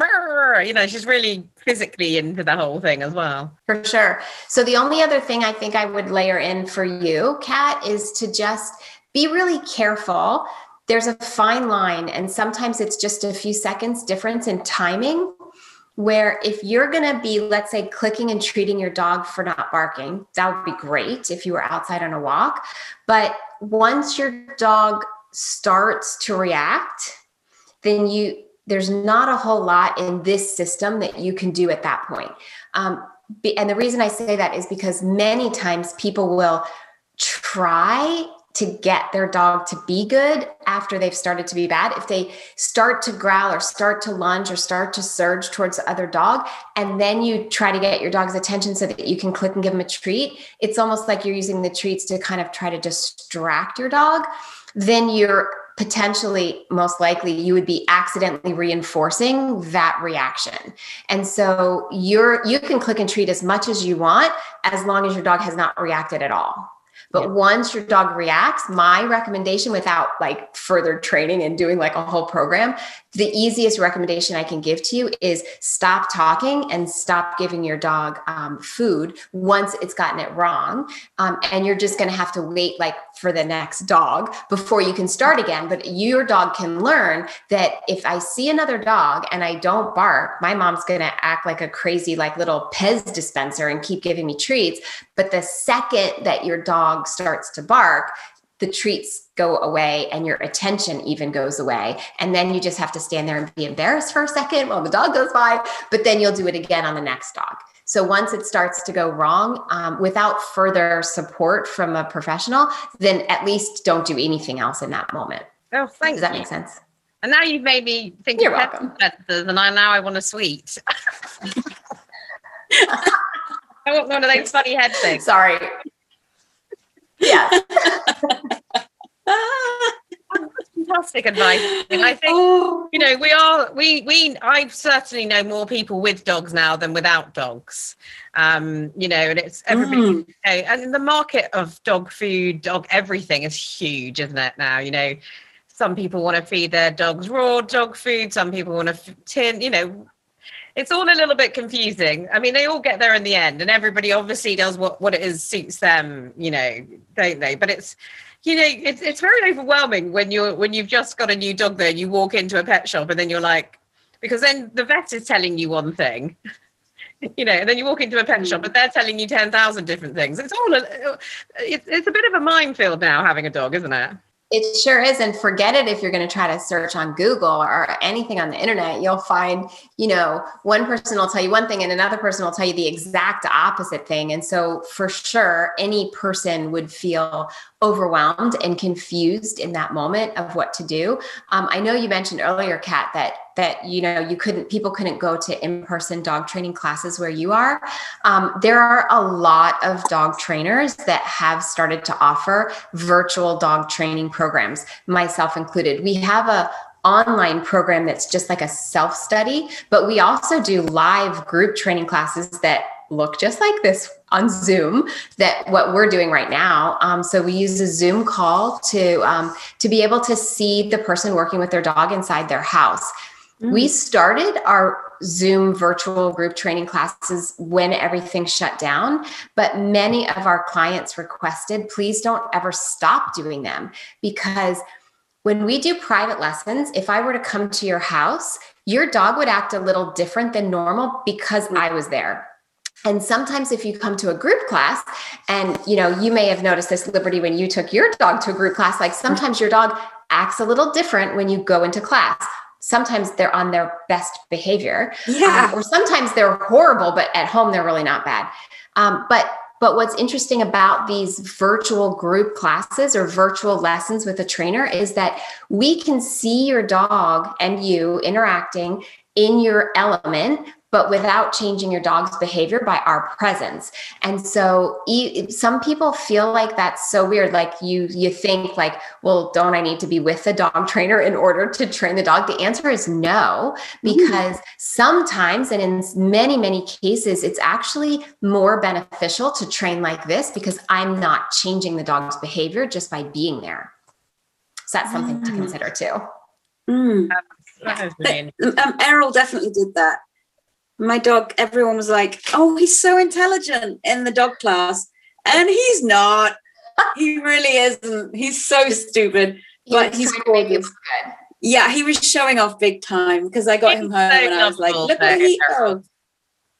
you know, she's really physically into the whole thing as well. For sure. So the only other thing I think I would layer in for you, Kat, is to just be really careful. There's a fine line, and sometimes it's just a few seconds difference in timing. Where if you're going to be, let's say, clicking and treating your dog for not barking, that would be great if you were outside on a walk. But once your dog starts to react, then you there's not a whole lot in this system that you can do at that point. Um, and the reason I say that is because many times people will try to get their dog to be good after they've started to be bad. If they start to growl or start to lunge or start to surge towards the other dog, and then you try to get your dog's attention so that you can click and give them a treat, it's almost like you're using the treats to kind of try to distract your dog. Then you're potentially most likely you would be accidentally reinforcing that reaction and so you're you can click and treat as much as you want as long as your dog has not reacted at all but yeah. once your dog reacts, my recommendation without like further training and doing like a whole program, the easiest recommendation I can give to you is stop talking and stop giving your dog um, food once it's gotten it wrong. Um, and you're just going to have to wait like for the next dog before you can start again. But your dog can learn that if I see another dog and I don't bark, my mom's going to act like a crazy, like little Pez dispenser and keep giving me treats. But the second that your dog starts to bark, the treats go away and your attention even goes away. And then you just have to stand there and be embarrassed for a second while the dog goes by, but then you'll do it again on the next dog. So once it starts to go wrong, um, without further support from a professional, then at least don't do anything else in that moment. Oh, thanks. Does that make sense? And now you've made me think You're welcome. and I now I want a sweet. I want one of those funny head things. Sorry. Yeah. fantastic advice. And I think oh. you know we are we we I certainly know more people with dogs now than without dogs. Um, you know, and it's everybody. Mm. You know, and the market of dog food, dog everything is huge, isn't it? Now, you know, some people want to feed their dogs raw dog food. Some people want to tin. You know, it's all a little bit confusing. I mean, they all get there in the end, and everybody obviously does what what it is suits them, you know, don't they? But it's you know, it's it's very overwhelming when you're when you've just got a new dog there. And you walk into a pet shop, and then you're like, because then the vet is telling you one thing, you know, and then you walk into a pet mm. shop, and they're telling you ten thousand different things. It's all a, it's it's a bit of a minefield now having a dog, isn't it? It sure is. And forget it if you're going to try to search on Google or anything on the internet. You'll find, you know, one person will tell you one thing and another person will tell you the exact opposite thing. And so, for sure, any person would feel overwhelmed and confused in that moment of what to do. Um, I know you mentioned earlier, Kat, that that you know you couldn't people couldn't go to in-person dog training classes where you are. Um, there are a lot of dog trainers that have started to offer virtual dog training programs, myself included. We have a online program that's just like a self study, but we also do live group training classes that look just like this on Zoom that what we're doing right now. Um, so we use a Zoom call to um, to be able to see the person working with their dog inside their house. Mm-hmm. We started our Zoom virtual group training classes when everything shut down, but many of our clients requested, please don't ever stop doing them because when we do private lessons, if I were to come to your house, your dog would act a little different than normal because I was there and sometimes if you come to a group class and you know you may have noticed this Liberty when you took your dog to a group class like sometimes your dog acts a little different when you go into class sometimes they're on their best behavior yeah. um, or sometimes they're horrible but at home they're really not bad. Um, but but what's interesting about these virtual group classes or virtual lessons with a trainer is that we can see your dog and you interacting in your element but without changing your dog's behavior by our presence. And so some people feel like that's so weird. Like you, you think like, well, don't I need to be with the dog trainer in order to train the dog? The answer is no, because mm. sometimes, and in many, many cases, it's actually more beneficial to train like this because I'm not changing the dog's behavior just by being there. So that's something mm. to consider too. Mm. Um, Errol definitely did that my dog, everyone was like, oh, he's so intelligent in the dog class. And he's not. he really isn't. He's so stupid. He but he's gorgeous. Yeah, he was showing off big time because I got he's him home so and I was like, look what he.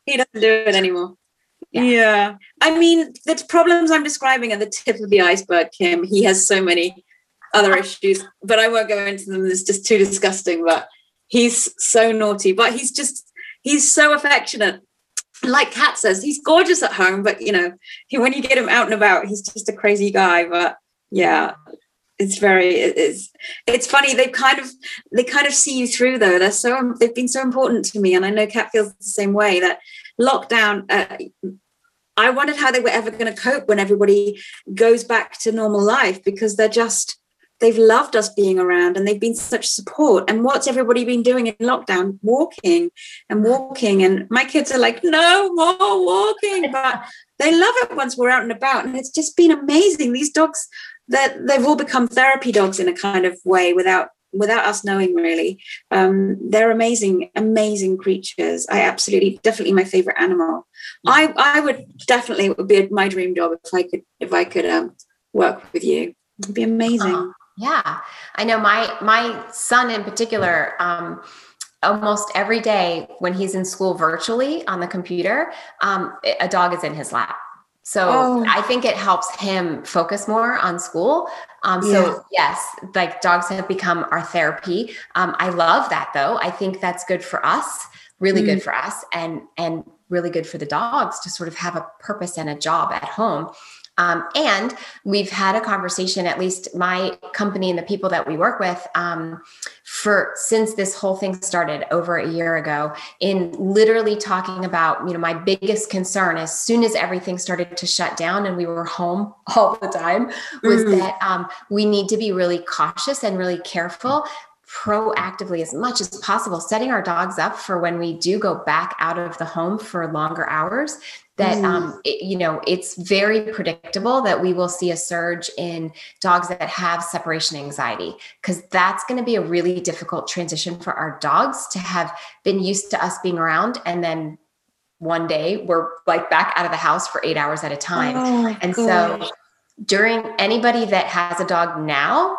He doesn't do it anymore. Yeah. yeah. I mean, the problems I'm describing are the tip of the iceberg, Kim. He has so many other issues, but I won't go into them. It's just too disgusting. But he's so naughty, but he's just he's so affectionate. Like Kat says, he's gorgeous at home, but you know, he, when you get him out and about, he's just a crazy guy. But yeah it's very it's it's funny they kind of they kind of see you through though they're so they've been so important to me and i know kat feels the same way that lockdown uh, i wondered how they were ever going to cope when everybody goes back to normal life because they're just they've loved us being around and they've been such support. And what's everybody been doing in lockdown? Walking and walking. And my kids are like no more walking. But they love it once we're out and about. And it's just been amazing. These dogs that they've all become therapy dogs in a kind of way without without us knowing really. Um, they're amazing amazing creatures. I absolutely definitely my favorite animal. I i would definitely it would be my dream job if i could if i could um, work with you. It'd be amazing yeah i know my my son in particular um, almost every day when he's in school virtually on the computer um, a dog is in his lap so oh. I think it helps him focus more on school. Um, so yeah. yes, like dogs have become our therapy. Um, I love that though. I think that's good for us, really mm. good for us, and and really good for the dogs to sort of have a purpose and a job at home. Um, and we've had a conversation, at least my company and the people that we work with, um, for since this whole thing started over a year ago, in literally talking about, you know, my biggest concern as soon as everything started to shut down and we were home all the time was mm-hmm. that um, we need to be really cautious and really careful proactively as much as possible setting our dogs up for when we do go back out of the home for longer hours that mm. um, it, you know it's very predictable that we will see a surge in dogs that have separation anxiety because that's going to be a really difficult transition for our dogs to have been used to us being around and then one day we're like back out of the house for eight hours at a time oh, and gosh. so during anybody that has a dog now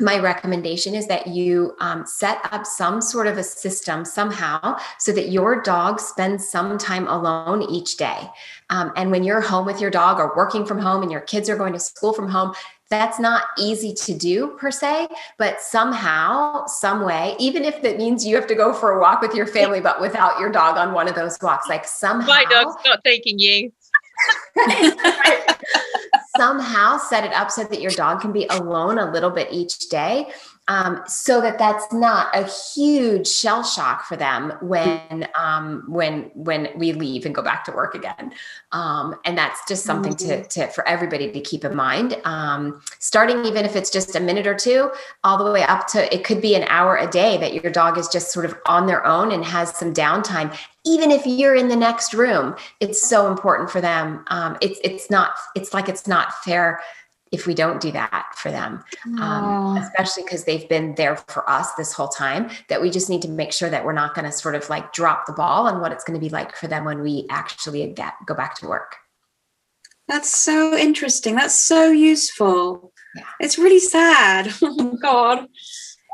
my recommendation is that you um, set up some sort of a system somehow so that your dog spends some time alone each day. Um, and when you're home with your dog or working from home and your kids are going to school from home, that's not easy to do per se, but somehow, some way, even if that means you have to go for a walk with your family, but without your dog on one of those walks, like somehow. My dog's not taking you. somehow set it up so that your dog can be alone a little bit each day um, so that that's not a huge shell shock for them when um, when when we leave and go back to work again. Um, and that's just something to, mm-hmm. to for everybody to keep in mind. Um, starting even if it's just a minute or two all the way up to it could be an hour a day that your dog is just sort of on their own and has some downtime even if you're in the next room it's so important for them. Um, it's it's not it's like it's not fair if we don't do that for them, um, especially because they've been there for us this whole time, that we just need to make sure that we're not going to sort of like drop the ball on what it's going to be like for them when we actually get, go back to work. That's so interesting. That's so useful. Yeah. It's really sad. oh God.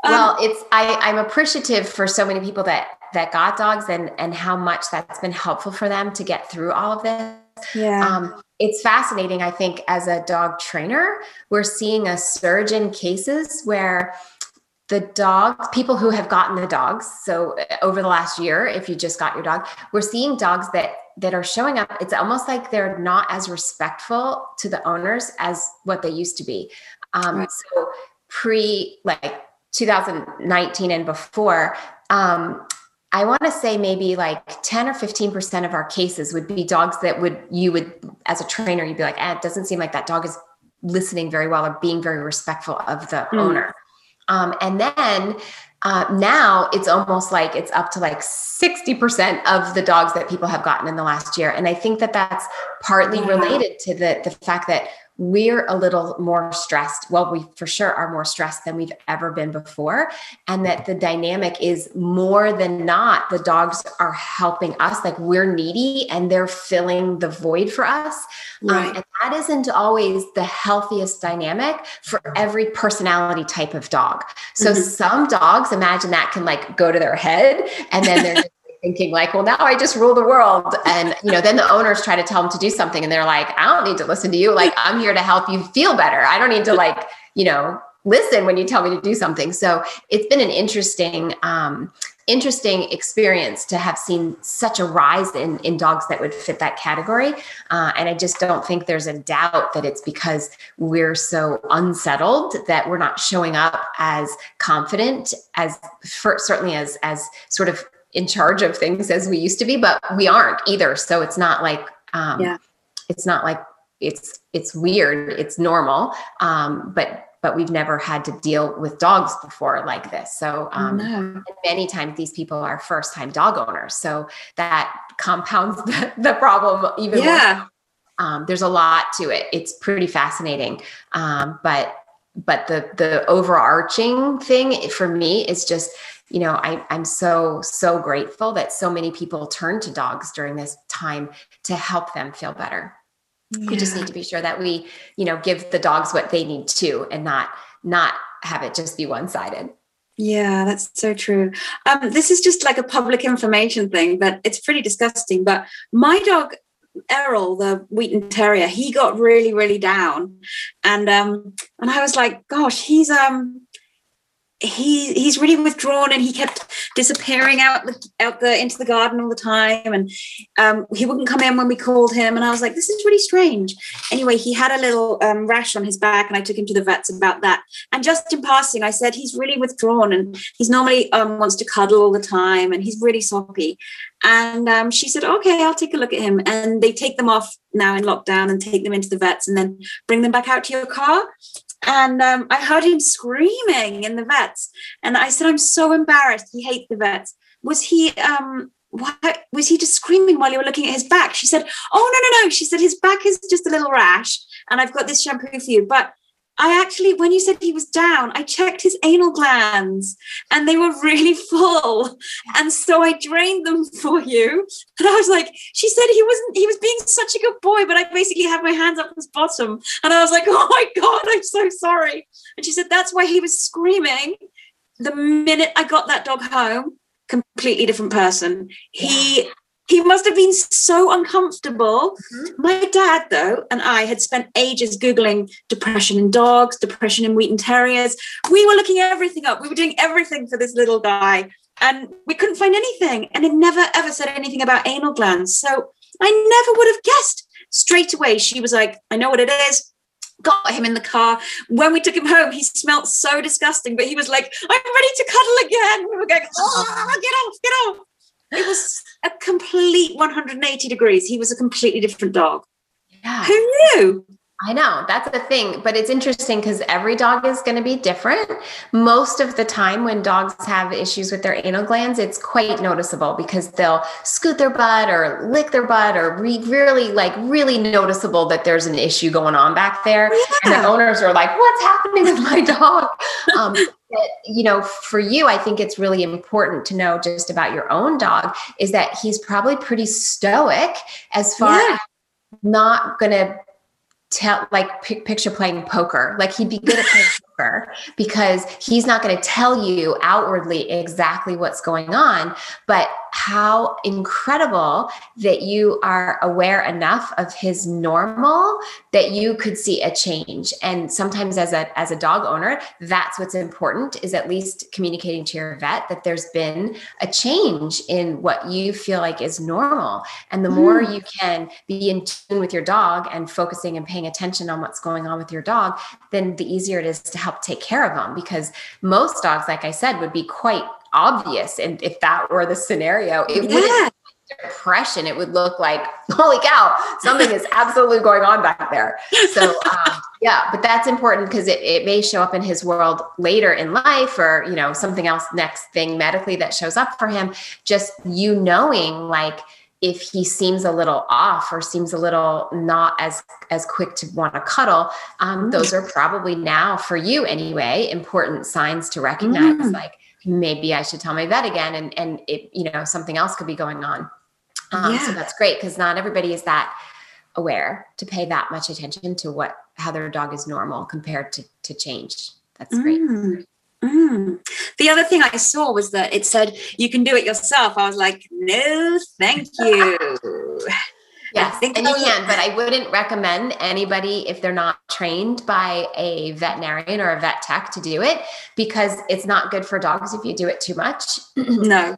Um, well, it's I, I'm appreciative for so many people that that got dogs and and how much that's been helpful for them to get through all of this. Yeah. Um, it's fascinating, I think, as a dog trainer, we're seeing a surge in cases where the dogs, people who have gotten the dogs, so uh, over the last year, if you just got your dog, we're seeing dogs that that are showing up. It's almost like they're not as respectful to the owners as what they used to be. Um, right. So pre like 2019 and before, um, I want to say maybe like 10 or 15% of our cases would be dogs that would, you would, as a trainer, you'd be like, eh, it doesn't seem like that dog is listening very well or being very respectful of the mm. owner. Um, and then uh, now it's almost like it's up to like 60% of the dogs that people have gotten in the last year. And I think that that's partly related to the, the fact that we're a little more stressed. Well, we for sure are more stressed than we've ever been before. And that the dynamic is more than not, the dogs are helping us. Like we're needy and they're filling the void for us. Um, right. Um, and that isn't always the healthiest dynamic for every personality type of dog. So mm-hmm. some dogs, imagine that can like go to their head and then they're thinking like, well, now I just rule the world. And, you know, then the owners try to tell them to do something and they're like, I don't need to listen to you. Like, I'm here to help you feel better. I don't need to like, you know, listen when you tell me to do something. So it's been an interesting um, interesting experience to have seen such a rise in, in dogs that would fit that category. Uh, and I just don't think there's a doubt that it's because we're so unsettled that we're not showing up as confident as for, certainly as as sort of in charge of things as we used to be, but we aren't either. So it's not like um, yeah. it's not like it's it's weird. It's normal. Um, but but we've never had to deal with dogs before like this. So um, no. many times these people are first time dog owners. So that compounds the, the problem even yeah. more. Um, there's a lot to it. It's pretty fascinating. Um, but but the the overarching thing for me is just you know I, i'm so so grateful that so many people turn to dogs during this time to help them feel better. Yeah. we just need to be sure that we you know give the dogs what they need too and not not have it just be one-sided. Yeah that's so true. Um, this is just like a public information thing but it's pretty disgusting but my dog Errol, the Wheaten Terrier, he got really, really down, and um, and I was like, gosh, he's um, he he's really withdrawn and he kept disappearing out the, out the into the garden all the time. And um, he wouldn't come in when we called him. And I was like this is really strange. Anyway he had a little um, rash on his back and I took him to the vets about that. And just in passing I said he's really withdrawn and he's normally um, wants to cuddle all the time and he's really soppy. And um, she said okay I'll take a look at him. And they take them off now in lockdown and take them into the vets and then bring them back out to your car and um, I heard him screaming in the vets. And I said, I'm so embarrassed. He hates the vets. Was he um why was he just screaming while you were looking at his back? She said, Oh no, no, no. She said his back is just a little rash, and I've got this shampoo for you. But I actually, when you said he was down, I checked his anal glands and they were really full. And so I drained them for you. And I was like, she said he wasn't, he was being such a good boy, but I basically had my hands up his bottom. And I was like, oh my God, I'm so sorry. And she said, that's why he was screaming. The minute I got that dog home, completely different person. He he must have been so uncomfortable. Mm-hmm. My dad, though, and I had spent ages Googling depression in dogs, depression in Wheaten Terriers. We were looking everything up. We were doing everything for this little guy, and we couldn't find anything. And it never, ever said anything about anal glands. So I never would have guessed. Straight away, she was like, I know what it is. Got him in the car. When we took him home, he smelled so disgusting, but he was like, I'm ready to cuddle again. We were going, oh, get off, get off. It was a complete 180 degrees. He was a completely different dog. Yeah. Who knew? I know that's the thing, but it's interesting because every dog is going to be different. Most of the time, when dogs have issues with their anal glands, it's quite noticeable because they'll scoot their butt or lick their butt or re- really, like, really noticeable that there's an issue going on back there. Yeah. And the owners are like, "What's happening with my dog?" Um, but, you know, for you, I think it's really important to know just about your own dog is that he's probably pretty stoic as far yeah. as not going to tell like p- picture playing poker. Like he'd be good at playing poker because he's not going to tell you outwardly exactly what's going on but how incredible that you are aware enough of his normal that you could see a change and sometimes as a as a dog owner that's what's important is at least communicating to your vet that there's been a change in what you feel like is normal and the mm. more you can be in tune with your dog and focusing and paying attention on what's going on with your dog then the easier it is to help take care of them because most dogs like i said would be quite obvious. And if that were the scenario, it yeah. wouldn't depression. It would look like, holy cow, something is absolutely going on back there. So, um, yeah, but that's important because it, it may show up in his world later in life or, you know, something else, next thing medically that shows up for him. Just you knowing, like, if he seems a little off or seems a little not as as quick to want to cuddle um, mm. those are probably now for you anyway important signs to recognize mm. like maybe I should tell my vet again and and it you know something else could be going on. Um, yeah. So that's great because not everybody is that aware to pay that much attention to what how their dog is normal compared to to change. That's great. Mm. The other thing I saw was that it said you can do it yourself. I was like, no, thank you. Yes, and you can, but I wouldn't recommend anybody if they're not trained by a veterinarian or a vet tech to do it because it's not good for dogs if you do it too much. no.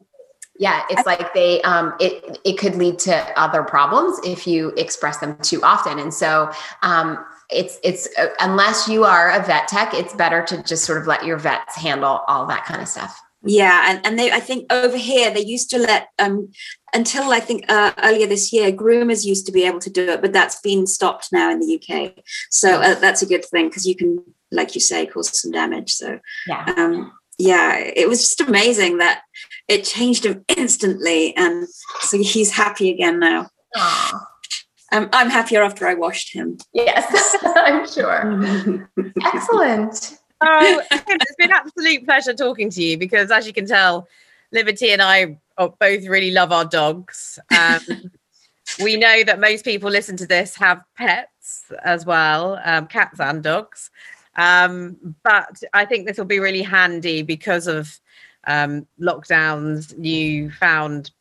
Yeah, it's like they um it it could lead to other problems if you express them too often. And so um it's it's uh, unless you are a vet tech, it's better to just sort of let your vets handle all that kind of stuff. Yeah, and, and they I think over here they used to let um until I think uh, earlier this year groomers used to be able to do it, but that's been stopped now in the UK. So uh, that's a good thing because you can, like you say, cause some damage. So yeah, um, yeah, it was just amazing that it changed him instantly, and so he's happy again now. Um, I'm happier after I washed him. Yes, I'm sure. Excellent. Oh, it's been an absolute pleasure talking to you because, as you can tell, Liberty and I both really love our dogs. Um, we know that most people listen to this have pets as well, um, cats and dogs. Um, but I think this will be really handy because of um, lockdowns. You found,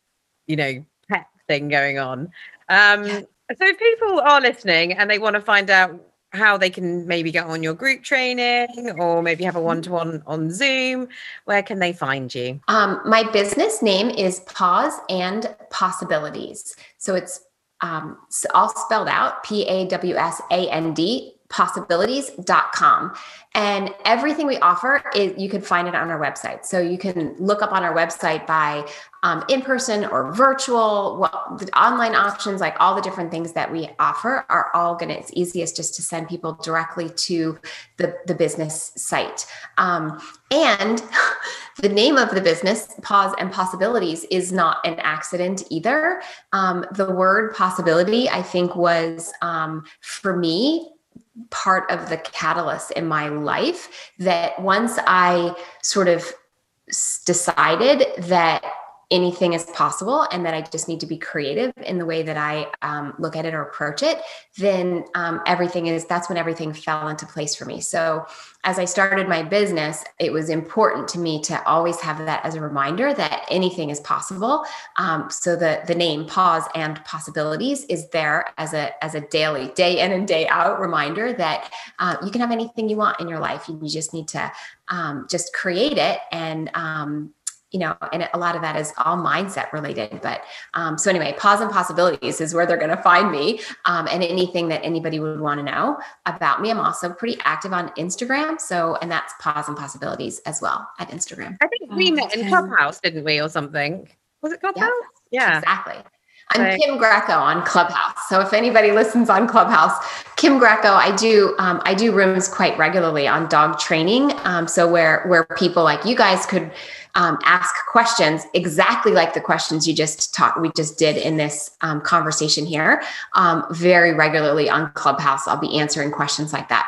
you know, pet thing going on. Um, yeah. So if people are listening and they want to find out how they can maybe get on your group training or maybe have a one-to-one on zoom where can they find you? Um, my business name is Paws and Possibilities. So it's um, all spelled out p-a-w-s-a-n-d possibilities.com and everything we offer is you can find it on our website. So you can look up on our website by um, in person or virtual well, the online options like all the different things that we offer are all going to it's easiest just to send people directly to the, the business site. Um, and the name of the business Paws and Possibilities is not an accident either. Um, the word possibility i think was um, for me part of the catalyst in my life that once I sort of decided that anything is possible and that I just need to be creative in the way that I um, look at it or approach it, then um, everything is that's when everything fell into place for me. So, as I started my business, it was important to me to always have that as a reminder that anything is possible. Um, so the the name Paws and Possibilities is there as a as a daily, day in and day out reminder that uh, you can have anything you want in your life. You just need to um, just create it and um, you know, and a lot of that is all mindset related. But um, so anyway, paws and possibilities is where they're going to find me. Um, and anything that anybody would want to know about me, I'm also pretty active on Instagram. So, and that's paws and possibilities as well at Instagram. I think we met in Clubhouse, didn't we, or something? Was it Clubhouse? Yeah, yeah. exactly. I'm Kim Greco on Clubhouse. So if anybody listens on Clubhouse, Kim Greco, I do um, I do rooms quite regularly on dog training. Um, so where where people like you guys could um, ask questions exactly like the questions you just taught we just did in this um, conversation here um, very regularly on clubhouse i'll be answering questions like that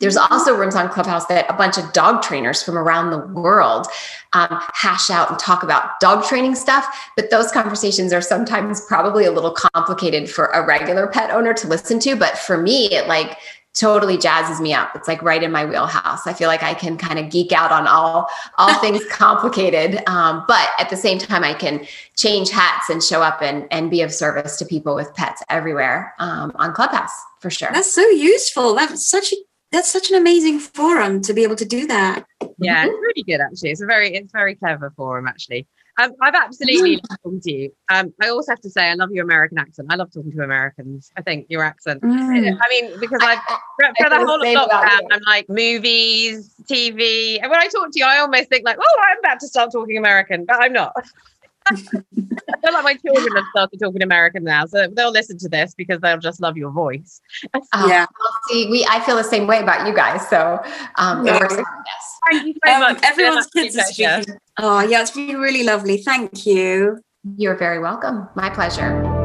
there's also rooms on Clubhouse that a bunch of dog trainers from around the world um, hash out and talk about dog training stuff. But those conversations are sometimes probably a little complicated for a regular pet owner to listen to. But for me, it like totally jazzes me up. It's like right in my wheelhouse. I feel like I can kind of geek out on all all things complicated, um, but at the same time, I can change hats and show up and and be of service to people with pets everywhere um, on Clubhouse for sure. That's so useful. That's such a that's such an amazing forum to be able to do that. Yeah, it's really good actually. It's a very it's very clever forum actually. Um, I've absolutely loved talking to you. Um, I also have to say, I love your American accent. I love talking to Americans. I think your accent. Mm. I mean, because I've for, for the whole of lockdown, I'm like movies, TV, and when I talk to you, I almost think like, oh, I'm about to start talking American, but I'm not. I feel like my children have started talking American now, so they'll listen to this because they'll just love your voice. Oh, yeah. Well, see, we I feel the same way about you guys. So um, yeah. it works. Thank you so um, much. Everyone's kids are speaking. Oh yeah, it's been really lovely. Thank you. You're very welcome. My pleasure.